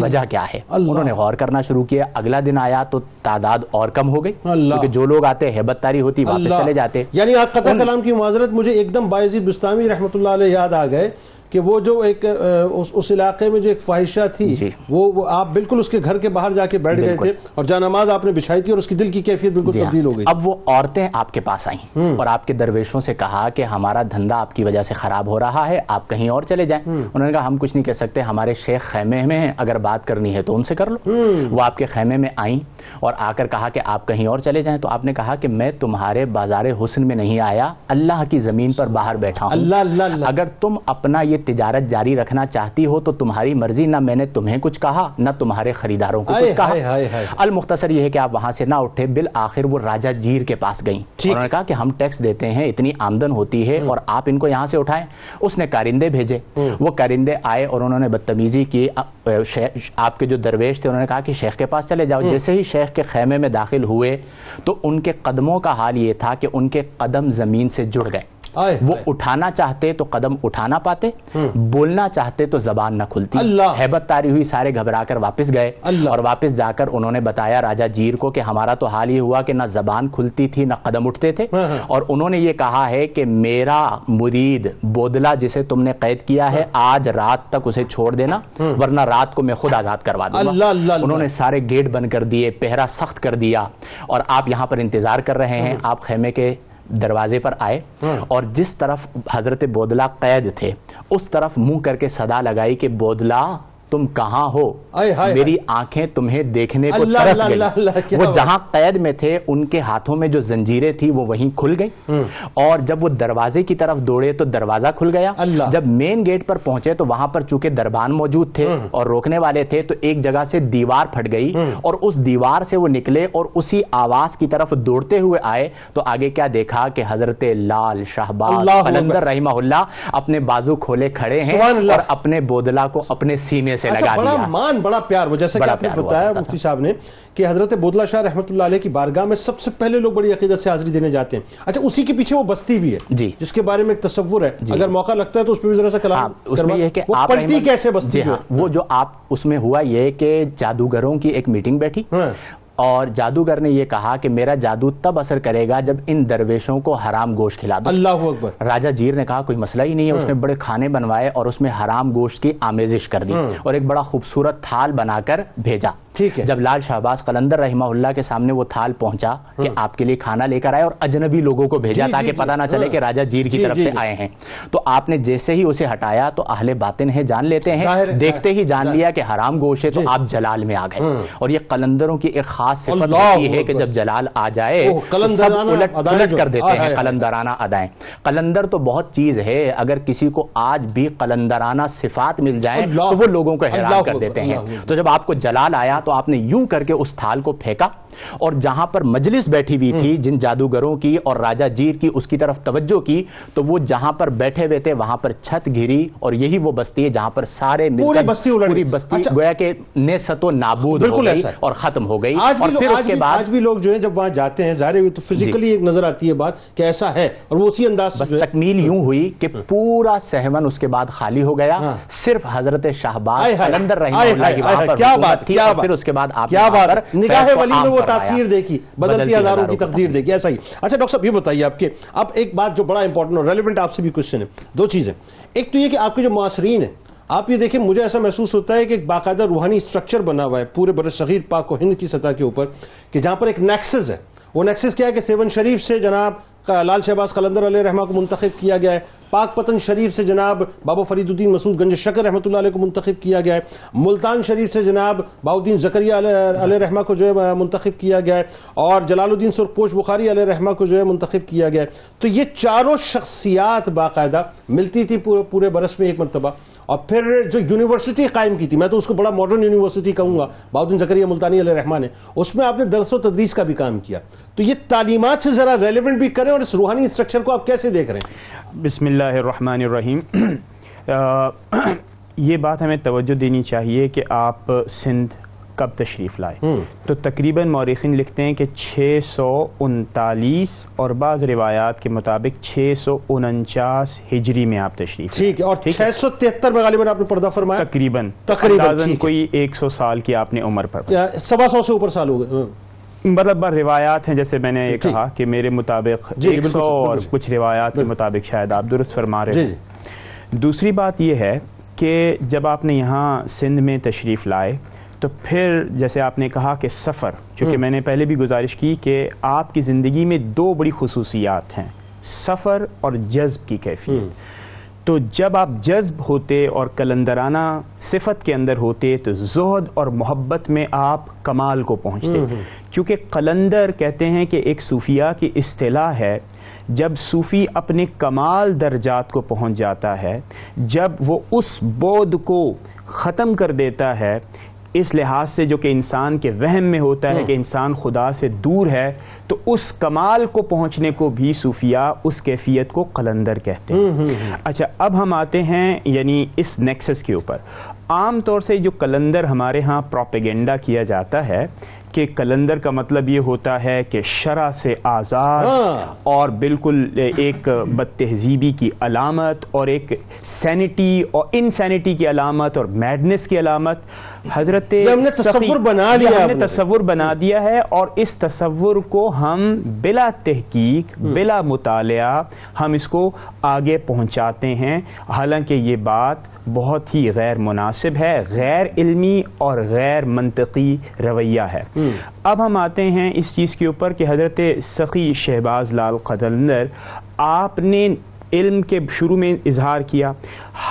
وجہ کیا ہے؟ انہوں نے غور کرنا شروع کیا اگلا دن آیا تو تعداد اور کم ہو گئی۔ کیونکہ جو لوگ آتے ہیبت تاری ہوتی واپس چلے جاتے۔ یعنی آپ قطع کلام کی معذرت مجھے ایک دم باعزید بستامی رحمۃ اللہ علیہ یاد آ گئے۔ کہ وہ جو ایک اس, علاقے میں جو ایک فواہشہ تھی جی۔ وہ آپ بالکل اس کے گھر کے باہر جا کے بیٹھ گئے۔ تھے اور جانماز آپ نے بچھائی تھی اور اس کی دل کی کیفیت بالکل جی ہاں۔ تبدیل ہو گئی اب وہ عورتیں آپ کے پاس آئیں۔ اور آپ کے درویشوں سے کہا کہ ہمارا دھندا آپ کی وجہ سے خراب ہو رہا ہے آپ کہیں اور چلے جائیں۔ انہوں نے کہا ہم کچھ نہیں کہہ سکتے ہمارے شیخ خیمے میں ہیں اگر بات کرنی ہے تو ان سے کر لو۔ وہ آپ کے خیمے میں آئیں اور آ کر کہا کہ آپ کہیں اور چلے جائیں۔ تو آپ نے کہا کہ میں تمہارے بازار حسن میں نہیں آیا اللہ کی زمین پر باہر بیٹھا ہوں۔ اللہ اللہ۔ اگر تم اپنا یہ تجارت جاری رکھنا چاہتی ہو تو تمہاری مرضی نہ میں نے تمہیں کچھ کہا نہ تمہارے خریداروں کو کچھ کہا۔ المختصر یہ ہے کہ آپ وہاں سے نہ اٹھے بالآخر وہ راجہ جیر کے پاس گئیں۔ انہوں نے کہا کہ ہم ٹیکس دیتے ہیں اتنی آمدن ہوتی ہے اور آپ ان کو یہاں سے اٹھائیں۔ اس نے کارندے بھیجے۔ وہ کارندے آئے اور انہوں نے بدتمیزی کی۔ آپ کے جو درویش تھے انہوں نے کہا کہ شیخ کے پاس چلے جاؤ۔ جیسے ہی شیخ کے خیمے میں داخل ہوئے تو ان کے قدموں کا حال یہ تھا کہ ان کے قدم زمین سے جڑ گئے۔ وہ۔ اٹھانا چاہتے تو قدم اٹھانا پاتے بولنا چاہتے تو زبان نہ کھلتی۔ ہیبت تاری ہوئی سارے گھبرا کر واپس گئے۔ اور واپس جا کر انہوں نے بتایا راجہ جیر کو کہ ہمارا تو حال یہ ہوا کہ نہ زبان کھلتی تھی نہ قدم اٹھتے تھے ہاں، ہاں۔ اور انہوں نے یہ کہا ہے کہ میرا مرید بودلا جسے تم نے قید کیا ہے آج رات تک اسے چھوڑ دینا ورنہ رات کو میں خود آزاد کروا دوں گا۔ انہوں نے سارے گیٹ بند کر دیے پہرا سخت کر دیا اور آپ یہاں پر انتظار کر رہے ہیں آپ خیمے کے دروازے پر آئے اور جس طرف حضرت بودلا قید تھے اس طرف منہ کر کے صدا لگائی کہ بودلا تم کہاں ہو؟ میری آنکھیں تمہیں دیکھنے کو ترس گئی وہ۔ جہاں قید میں تھے ان کے ہاتھوں میں جو زنجیریں تھی وہ وہیں کھل گئی اور جب وہ دروازے کی طرف دوڑے تو دروازہ کھل گیا۔ جب مین گیٹ پر پہنچے تو وہاں پر چونکہ دربان موجود تھے اور روکنے والے تھے تو ایک جگہ سے دیوار پھٹ گئی۔ اور اس دیوار سے وہ نکلے اور اسی آواز کی طرف دوڑتے ہوئے آئے۔ تو آگے کیا دیکھا کہ حضرت لال شہباز۔ رحمہ اللہ اپنے بازو کھولے کھڑے ہیں۔ اور اپنے بودلا کو اپنے سینے سے اچھا لگا بڑا دیا۔ مان بڑا پیار۔ وہ جیسے کہ آپ نے بتایا مفتی صاحب نے کہ حضرت بودلا شاہ رحمۃ اللہ علیہ کی بارگاہ میں سب سے پہلے لوگ بڑی عقیدت سے حاضری دینے جاتے ہیں۔ اچھا اسی کے پیچھے وہ بستی بھی ہے جی۔ جس کے بارے میں ایک تصور ہے۔ اگر موقع لگتا ہے تو اس پہ بھی ذرا سا ہاں کلام اس میں یہ ہے کہ وہ آپ پلٹی رحمت- کیسے بستی جی جو ہاں وہ جو آپ اس میں ہوا یہ کہ جادوگروں کی ایک میٹنگ بیٹھی۔ ہاں۔ اور جادوگر نے یہ کہا کہ میرا جادو تب اثر کرے گا جب ان درویشوں کو حرام گوشت کھلا دو۔ اللہ اکبر۔ راجہ جیر نے کہا کوئی مسئلہ ہی نہیں ہے اس نے بڑے کھانے بنوائے اور اس میں حرام گوشت کی آمیزش کر دی اور ایک بڑا خوبصورت تھال بنا کر بھیجا۔ ٹھیک ہے۔ جب لال شہباز قلندر رحمہ اللہ کے سامنے وہ تھال پہنچا کہ آپ کے لیے کھانا لے کر آئے اور اجنبی لوگوں کو بھیجا جی، جی، تاکہ جی، پتہ نہ چلے ہاں۔ کہ راجہ جیر کی طرف سے۔ آئے ہیں تو آپ نے جیسے ہی اسے ہٹایا تو اہل باطن ہے جان لیتے ہیں دیکھتے ہی جان۔ لیا کہ حرام گوشت ہے تو آپ جلال میں آ گئے اور یہ قلندروں کی ایک خاص صفت ہوتی ہے کہ۔ جب جلال آ جائے تو سب الٹ کر دیتے ہیں۔ قلندرانہ ادائیں قلندر تو بہت چیز ہے اگر کسی کو آج بھی قلندرانہ صفات مل جائیں تو وہ لوگوں کو حیران کر دیتے ہیں۔ تو جب آپ کو جلال آیا تو آپ نے یوں کر کے اس تھال کو پھینکا اور جہاں پر مجلس بیٹھی ہوئی تھی جن جادوگروں کی اور راجہ جیر کی اس کی طرف توجہ کی تو وہ جہاں پر بیٹھے ہوئے تھے وہاں پر چھت گھری اور یہی وہ بستی ہے جہاں پر سارے پوری بستی پوری گئی۔ بستی اچھا۔ گویا کہ نیست و نابود ہو گئی۔ اور ختم ہو گئی۔ آج اور پھر اس کے بعد آج بھی لوگ جو ہیں جب وہاں جاتے ہیں ظاہر ہے تو فزیکلی ایک نظر آتی ہے بات کہ ایسا ہے اور وہ اسی انداز بس تکمیل یوں ہوئی کہ پورا سہون اس کے بعد خالی ہو گیا۔ ہاں۔ صرف حضرت شہباز قلندر رحمہ اللہ کی وہاں پر کیا بات کیا بات۔ اس کے بعد آپ کیا بات نگاہ ولی نے عام وہ۔ تاثیر دیکھی بدلتی ہزاروں کی تقدیر دیکھی۔ ایسا ہی اچھا ڈاکٹر صاحب یہ بتائیے آپ کے اب ایک بات جو بڑا امپورٹنٹ اور ریلیونٹ آپ سے بھی کوشچن ہے دو چیزیں۔ ایک تو یہ کہ آپ کے جو معاصرین ہیں آپ یہ دیکھیں مجھے ایسا محسوس ہوتا ہے کہ ایک باقاعدہ روحانی سٹرکچر بنا ہوا ہے پورے بر صغیر پاک و ہند کی سطح کے اوپر کہ جہاں پر ایک نیکسس ہے۔ وہ نیکسس کیا ہے کہ سیون شریف سے جناب لال شہباز قلندر علیہ رحمہ کو منتخب کیا گیا ہے۔ پاک پتن شریف سے جناب بابا فرید الدین مسعود گنج شکر رحمۃ اللہ علیہ کو منتخب کیا گیا ہے۔ ملتان شریف سے جناب باؤدین زکریہ علیہ رحمہ کو جو ہے، منتخب کیا گیا ہے۔ اور جلال الدین سرپوش بخاری علیہ رحمہ کو جو ہے، منتخب کیا گیا ہے۔ تو یہ چاروں شخصیات باقاعدہ ملتی تھی پورے برس میں ایک مرتبہ۔ اور پھر جو یونیورسٹی قائم کی تھی، میں تو اس کو بڑا ماڈرن یونیورسٹی کہوں گا باؤدین زکریہ ملتانی علیہ رحمان نے، اس میں آپ نے درس و تدریس کا بھی کام کیا۔ تو یہ تعلیمات سے ذرا ریلیونٹ بھی کریں اور اس روحانی اسٹرکچر کو آپ کیسے دیکھ رہے ہیں؟ بسم اللہ الرحمن الرحیم۔ یہ بات ہمیں توجہ دینی چاہیے کہ آپ سندھ کب تشریف لائے تو تقریباً مورخین لکھتے ہیں کہ چھ سو انتالیس اور بعض روایات کے مطابق چھ سو انچاس ہجری میں آپ تشریف ٹھیک ہے اور چھ سو تہتر میں غالباً آپ نے پردہ فرمایا تقریباً تقریباً،۔ کوئی ایک سو سال کی آپ نے عمر پر سوا سو سے اوپر سال ہو گئے ہاں۔ مطلب روایات ہیں جیسے میں نے یہ ٹھیک۔ کہا کہ میرے مطابق جی، ایک بالکل سو اور۔ کچھ روایات کے۔ مطابق شاید آپ درست فرما رہے جی ہیں جی دوسری بات یہ ہے کہ جب آپ نے یہاں سندھ میں تشریف لائے تو پھر جیسے آپ نے کہا کہ سفر چونکہ میں نے پہلے بھی گزارش کی کہ آپ کی زندگی میں دو بڑی خصوصیات ہیں سفر اور جذب کی کیفیت. تو جب آپ جذب ہوتے اور کلندرانہ صفت کے اندر ہوتے تو زہد اور محبت میں آپ کمال کو پہنچتے. کیونکہ قلندر کہتے ہیں کہ ایک صوفیہ کی اصطلاح ہے جب صوفی اپنے کمال درجات کو پہنچ جاتا ہے جب وہ اس بود کو ختم کر دیتا ہے اس لحاظ سے جو کہ انسان کے وہم میں ہوتا ہے کہ انسان خدا سے دور ہے تو اس کمال کو پہنچنے کو بھی صوفیہ اس کیفیت کو قلندر کہتے ہیں۔ اچھا اب ہم آتے ہیں یعنی اس نیکسس کے اوپر۔ عام طور سے جو کلندر ہمارے ہاں پروپیگنڈا کیا جاتا ہے کہ کلندر کا مطلب یہ ہوتا ہے کہ شرع سے آزاد ہاں۔ اور بالکل ایک بد تہذیبی کی علامت اور ایک سینٹی اور انسینٹی کی علامت اور میڈنس کی علامت حضرت ہم نے تصور بنا لیا ہم نے۔ تصور بنا دیا ہے اور اس تصور کو ہم بلا تحقیق بلا مطالعہ ہم اس کو آگے پہنچاتے ہیں حالانکہ یہ بات بہت ہی غیر مناسب ہے غیر علمی اور غیر منطقی رویہ ہے۔ اب ہم آتے ہیں اس چیز کے اوپر کہ حضرت سخی شہباز لال قدلندر آپ نے علم کے شروع میں اظہار کیا۔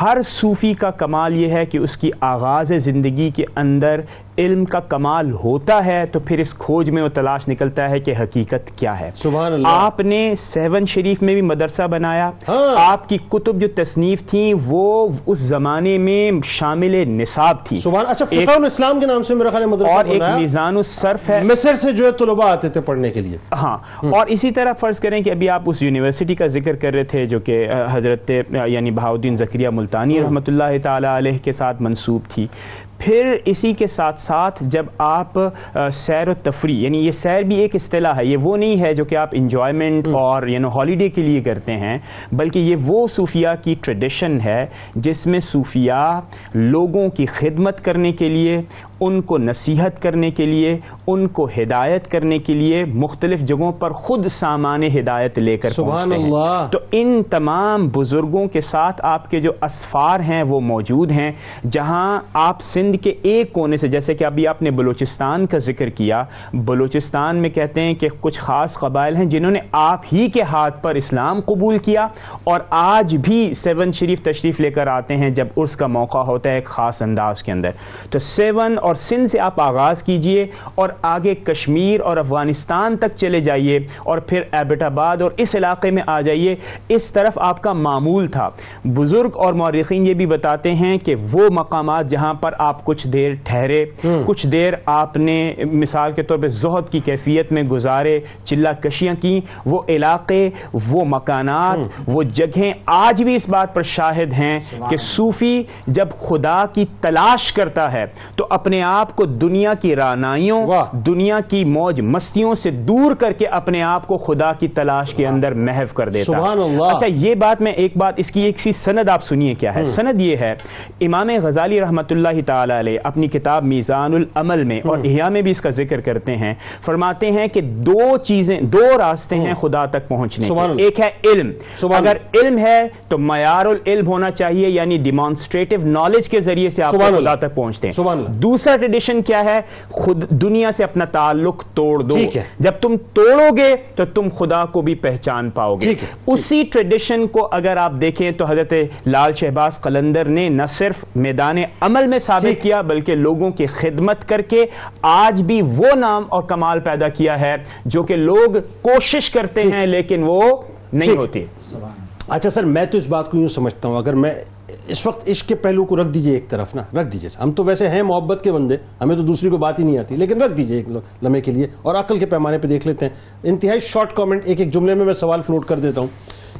ہر صوفی کا کمال یہ ہے کہ اس کی آغاز زندگی کے اندر علم کا کمال ہوتا ہے تو پھر اس کھوج میں وہ تلاش نکلتا ہے کہ حقیقت کیا ہے۔ سبحان اللہ۔ آپ نے سیون شریف میں بھی مدرسہ بنایا۔ ہاں۔ آپ کی کتب جو تصنیف تھیں وہ اس زمانے میں شامل نصاب تھی۔ سبحان اچھا فقہ الاسلام کے نام سے میرا خیال مدرسہ اور ایک میزان الصرف ہے۔ مصر سے جو ہے طلباء آتے تھے پڑھنے کے لیے۔ ہاں۔ اور اسی طرح فرض کریں کہ ابھی آپ اس یونیورسٹی کا ذکر کر رہے تھے جو کہ حضرت یعنی بہاؤدین زکریہ ملتانی رحمۃ اللہ تعالی علیہ کے ساتھ منسوب تھی۔ پھر اسی کے ساتھ ساتھ جب آپ سیر و تفریح یعنی یہ سیر بھی ایک اصطلاح ہے یہ وہ نہیں ہے جو کہ آپ انجوائمنٹ اور یعنی ہالیڈے کے لیے کرتے ہیں بلکہ یہ وہ صوفیہ کی ٹریڈیشن ہے جس میں صوفیہ لوگوں کی خدمت کرنے کے لیے ان کو نصیحت کرنے کے لیے ان کو ہدایت کرنے کے لیے مختلف جگہوں پر خود سامان ہدایت لے کر سبحان پہنچتے ہیں اللہ۔ تو ان تمام بزرگوں کے ساتھ آپ کے جو اسفار ہیں وہ موجود ہیں جہاں آپ سندھ کے ایک کونے سے جیسے کہ ابھی آپ نے بلوچستان کا ذکر کیا بلوچستان میں کہتے ہیں کہ کچھ خاص قبائل ہیں جنہوں نے آپ ہی کے ہاتھ پر اسلام قبول کیا اور آج بھی سیون شریف تشریف لے کر آتے ہیں جب عرس کا موقع ہوتا ہے ایک خاص انداز کے اندر تو سیون اور سندھ سے آپ آغاز کیجیے اور آگے کشمیر اور افغانستان تک چلے جائیے اور پھر ایبٹ آباد اور اس علاقے میں آ جائیے۔ اس طرف آپ کا معمول تھا۔ بزرگ اور مورخین یہ بھی بتاتے ہیں کہ وہ مقامات جہاں پر آپ کچھ دیر ٹھہرے۔ کچھ دیر آپ نے مثال کے طور پہ زہد کی کیفیت میں گزارے چلا کشیاں کی وہ علاقے وہ مکانات وہ جگہیں آج بھی اس بات پر شاہد ہیں کہ صوفی جب خدا کی تلاش کرتا ہے تو اپنے آپ کو دنیا کی رانائیوں۔ دنیا کی موج مستیوں سے دور کر کے اپنے آپ کو خدا کی تلاش کے اندر محو کر دیتا سبحان اللہ۔ اچھا یہ بات میں ایک بات اس کی ایک سی سند آپ سنیے کیا ہے سند یہ ہے امام غزالی رحمت اللہ تعالی علیہ اپنی کتاب میزان العمل میں اور احیاء میں بھی اس کا ذکر کرتے ہیں فرماتے ہیں کہ دو چیزیں دو راستے ہیں خدا تک پہنچنے کے۔ ایک ہے علم اگر علم ہے تو معیار العلم ہونا چاہیے یعنی ڈیمانسٹریٹو نالج کے ذریعے سے آپ خدا۔ تک پہنچتے ہیں اللہ۔ دوسرا ٹریڈیشن کیا ہے؟ خود دنیا سے اپنا تعلق توڑ دو۔ جب تم توڑو گے تو تم خدا کو بھی پہچان پاؤ گے۔ اسی ٹریڈیشن کو اگر آپ دیکھیں تو حضرت لال شہباز قلندر نے نہ صرف میدان عمل میں ثابت۔ کیا بلکہ لوگوں کی خدمت کر کے آج بھی وہ نام اور کمال پیدا کیا ہے جو کہ لوگ کوشش کرتے ہیں لیکن وہ نہیں۔ ہوتی۔ اچھا سر میں تو اس بات کو یوں سمجھتا ہوں اگر میں اس وقت عشق کے پہلو کو رکھ دیجیے ایک طرف، نا، رکھ دیجیے۔ ہم تو ویسے ہیں محبت کے بندے، ہمیں تو دوسری کو بات ہی نہیں آتی، لیکن رکھ دیجیے ایک لمحے کے لیے اور عقل کے پیمانے پہ دیکھ لیتے ہیں۔ انتہائی شارٹ کامنٹ ایک ایک جملے میں میں سوال فلوٹ کر دیتا ہوں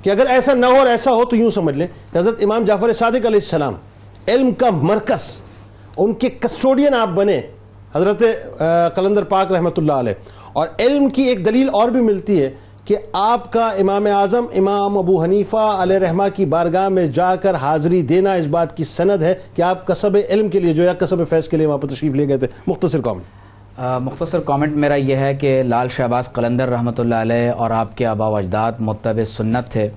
کہ اگر ایسا نہ ہو اور ایسا ہو تو یوں سمجھ لیں کہ حضرت امام جعفر صادق علیہ السلام علم کا مرکز، ان کے کسٹوڈین آپ بنے حضرت قلندر پاک رحمۃ اللہ علیہ۔ اور علم کی ایک دلیل اور بھی ملتی ہے کہ آپ کا امام اعظم امام ابو حنیفہ علیہ رحمہ کی بارگاہ میں جا کر حاضری دینا اس بات کی سند ہے کہ آپ کسب علم کے لیے جو ہے کسب فیض کے لیے وہاں پر تشریف لے گئے تھے۔ مختصر آ، مختصر کامنٹ میرا یہ ہے کہ لال شہباز قلندر رحمۃ اللہ علیہ اور آپ کے آبا و اجداد متبع سنت تھے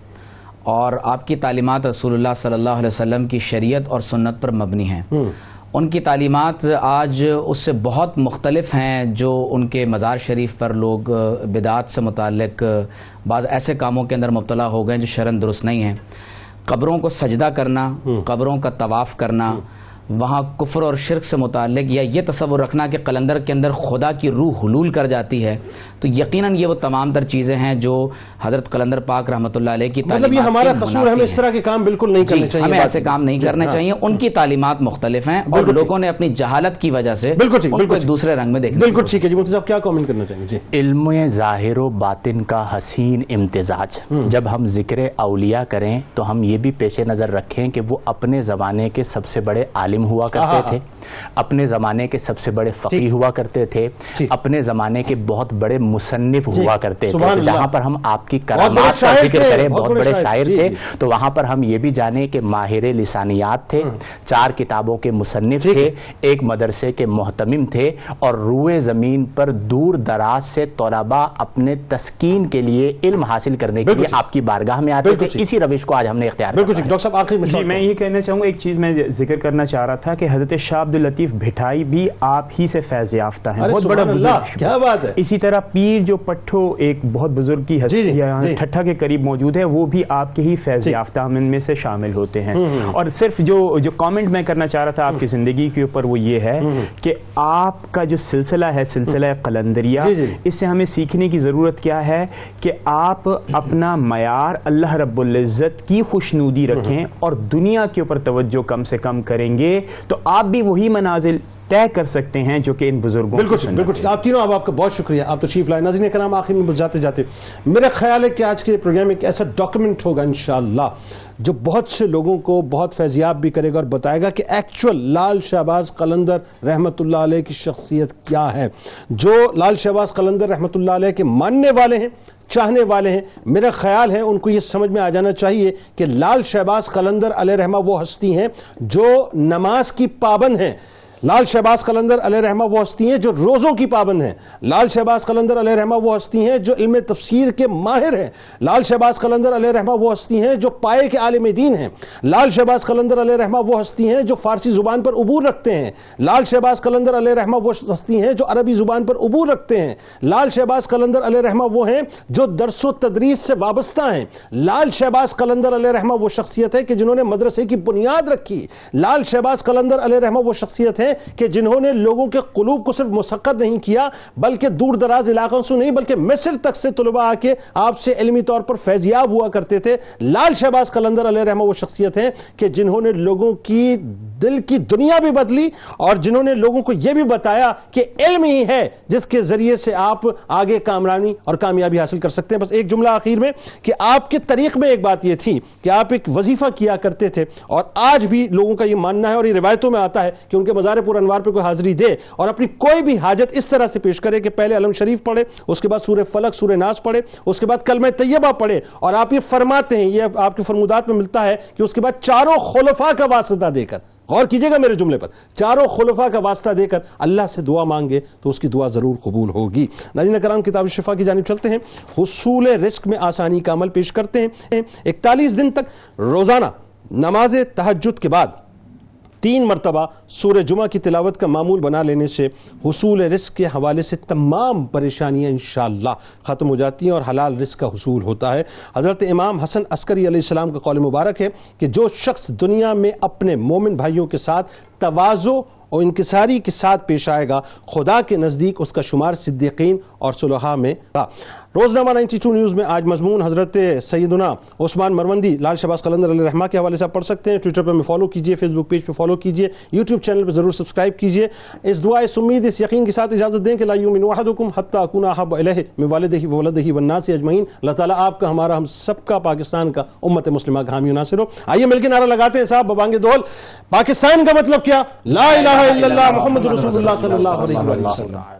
اور آپ کی تعلیمات رسول اللہ صلی اللہ علیہ وسلم کی شریعت اور سنت پر مبنی ہیں۔ ان کی تعلیمات آج اس سے بہت مختلف ہیں جو ان کے مزار شریف پر لوگ بدعات سے متعلق بعض ایسے کاموں کے اندر مبتلا ہو گئے ہیں جو شرن درست نہیں ہیں۔ قبروں کو سجدہ کرنا قبروں کا طواف کرنا وہاں کفر اور شرک سے متعلق یا یہ تصور رکھنا کہ قلندر کے اندر خدا کی روح حلول کر جاتی ہے تو یقیناً یہ وہ تمام تر چیزیں ہیں جو حضرت قلندر پاک رحمۃ اللہ علیہ کی مطلب یہ ہمارا قصور ہے ہمیں اس طرح کے کام بالکل نہیں جی کرنے چاہیے ہمیں ایسے۔ کام نہیں جی، کرنے ہاں۔ چاہیے ان کی تعلیمات مختلف ہیں اور۔ لوگوں نے اپنی جہالت کی وجہ سے بالکل ان کو ایک۔ دوسرے رنگ میں دیکھنا بالکل ٹھیک ہے جی مفتی صاحب کیا کامنٹ کرنا چاہیں گے جی علم ظاہر و باطن کا حسین امتزاج جب ہم ذکر اولیاء کریں تو ہم یہ بھی پیش نظر رکھیں کہ وہ اپنے زمانے کے سب سے بڑے عالم ہوا کرتے تھے۔ اپنے زمانے کے سب سے بڑے فقی ہوا کرتے تھے۔ جی۔ اپنے زمانے کے بہت بڑے مصنف ہوا کرتے تھے۔ جہاں۔ پر ہم آپ کی کرامات کا ذکر کریں بہت بڑے شاعر، جی، تھے جی۔ تو وہاں پر ہم یہ بھی جانیں کہ ماہر لسانیات تھے۔ چار کتابوں کے مصنف تھے۔ ایک مدرسے کے محتمم تھے اور روئے زمین پر دور دراز سے طلباء اپنے تسکین کے لیے علم حاصل کرنے کے لیے۔ آپ کی بارگاہ میں آتے تھے۔ اسی روش کو آج ہم نے اختیار کیا ڈاکٹر صاحب آخری میں جی میں یہ کہنا چاہوں گا ایک چیز میں ذکر کرنا چاہ رہا تھا کہ حضرت شاہ عبد الطیف بھٹائی بھی آپ ہی سے فیض یافتہ ہیں۔ بہت بڑا بزرگ کیا بات ہے؟ اسی طرح پیر جو پٹھو ایک بہت بزرگ کی جی، ہستی جی، یہاں جی۔ ٹھٹھا کے قریب موجود ہے وہ بھی آپ کے ہی فیض جی۔ یافتہ ہم ان میں سے شامل ہوتے ہیں۔ اور صرف جو جو کامنٹ میں کرنا چاہ رہا تھا آپ کی زندگی کے اوپر وہ یہ ہے کہ آپ کا جو سلسلہ ہے سلسلہ قلندریہ جی، جی۔ اس سے ہمیں سیکھنے کی ضرورت کیا ہے کہ آپ اپنا معیار اللہ رب العزت کی خوشنودی رکھیں اور دنیا کے اوپر توجہ کم سے کم کریں گے۔ تو آپ بھی وہی منازل طے کر سکتے ہیں جو کہ ان بزرگوں بالکل بالکل آپ تینوں اب آپ کا بہت شکریہ۔ آپ تشریف لائے ناظرین کرام آخر میں جاتے جاتے۔ میرا خیال ہے کہ آج کے پروگرام ایک ایسا ڈاکیومنٹ ہوگا انشاءاللہ جو بہت سے لوگوں کو بہت فیضیاب بھی کرے گا اور بتائے گا کہ ایکچول لال شہباز قلندر رحمت اللہ علیہ کی شخصیت کیا ہے۔ جو لال شہباز قلندر رحمت اللہ علیہ کے ماننے والے ہیں چاہنے والے ہیں میرا خیال ہے ان کو یہ سمجھ میں آ جانا چاہیے کہ لال شہباز قلندر علیہ رحمہ وہ ہستی ہیں جو نماز کی پابند ہیں۔ لال شہباز قلندر علیہ رحمہ وہ ہستی ہیں جو روزوں کی پابند ہیں۔ لال شہباز قلندر علیہ رحمہ وہ ہستی ہیں جو علم تفسیر کے ماہر ہیں۔ لال شہباز قلندر علیہ رحمہ وہ ہستی ہیں جو پائے کے عالم دین ہیں۔ لال شہباز قلندر علیہ رحمہ وہ ہستی ہیں جو فارسی زبان پر عبور رکھتے ہیں۔ لال شہباز قلندر علیہ رحمہ وہ ہستی ہیں جو عربی زبان پر عبور رکھتے ہیں۔ لال شہباز قلندر علیہ رحمہ وہ ہیں جو درس و تدریس سے وابستہ ہیں۔ لال شہباز قلندر علیہ رحمہ وہ شخصیت ہے کہ جنہوں نے مدرسے کی بنیاد رکھی۔ لال شہباز قلندر علیہ رحمہ وہ شخصیت ہے کہ جنہوں نے لوگوں کے قلوب کو صرف مسقر نہیں کیا بلکہ دور دراز علاقوں سے نہیں، بلکہ مصر تک سے طلباء آ کے آپ سے علمی طور پر فیضیاب ہوا کرتے تھے۔ لال شہباز قلندر علیہ رحمہ وہ شخصیت ہیں کہ جنہوں نے لوگوں کی دل کی دنیا بھی بدلی اور جنہوں نے لوگوں کو یہ بھی بتایا کہ علم ہی ہے جس کے ذریعے سے آپ آگے کامرانی اور کامیابی حاصل کر سکتے ہیں۔ بس ایک جملہ آخر میں کہ آپ کے طریق میں ایک بات یہ تھی کہ آپ ایک وظیفہ کیا کرتے تھے اور آج بھی لوگوں کا یہ ماننا ہے اور یہ روایتوں میں آتا ہے کہ ان کے مزار پر انوار پہ کوئی حاضری دے اور اپنی کوئی بھی حاجت اس طرح سے پیش کرے کہ پہلے علم شریف پڑھے، اس کے بعد سورہ فلق، سورہ ناس پڑھے، اس کے بعد کلمہ طیبہ پڑھے اور آپ یہ فرماتے ہیں، یہ آپ کی فرمودات میں ملتا ہے کہ اس کے بعد چاروں خلفاء کا واسطہ دے کر، غور کیجیے گا میرے جملے پر، چاروں خلفاء کا واسطہ دے کر اللہ سے دعا مانگے تو اس کی دعا ضرور قبول ہوگی۔ ناظرین کرام، کتاب شفا کی جانب چلتے ہیں، حصول رزق میں آسانی کا عمل پیش کرتے ہیں۔ اکتالیس دن تک روزانہ نماز تہجد کے بعد تین مرتبہ سورہ جمعہ کی تلاوت کا معمول بنا لینے سے حصول رزق کے حوالے سے تمام پریشانیاں انشاءاللہ ختم ہو جاتی ہیں اور حلال رزق کا حصول ہوتا ہے۔ حضرت امام حسن عسکری علیہ السلام کا قول مبارک ہے کہ جو شخص دنیا میں اپنے مومن بھائیوں کے ساتھ توازو اور انکساری کے ساتھ پیش آئے گا، خدا کے نزدیک اس کا شمار صدیقین اور صلحاء میں تھا روزنامہ 92 نیوز میں آج مضمون حضرت سیدنا عثمان مروندی، لال شہباز قلندر علیہ رحمہ کے حوالے سے آپ پڑھ سکتے ہیں۔ ٹویٹر پہ میں فالو کیجیے فیس بک پیج پہ فالو کیجیے یوٹیوب چینل پہ ضرور سبسکرائب کیجیے۔ اس دعا اس امید، اس یقین کے ساتھ اجازت دیں کہ لا یؤمن احدکم حتی اکون احب الیہ من والدہ وولدہ والناس اجمعین۔ اللہ تعالیٰ آپ کا، ہمارا، ہم سب کا، پاکستان کا امت مسلمہ کا حامی و ناصر ہو۔ آئیے مل کے نعرہ لگاتے ہیں صاحب، ببانگ دول۔ پاکستان کا مطلب کیا؟ لا الہ الا اللہ محمد رسول اللہ صلی اللہ علیہ وسلم۔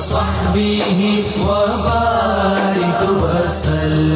وصحبه وبارك وسلم.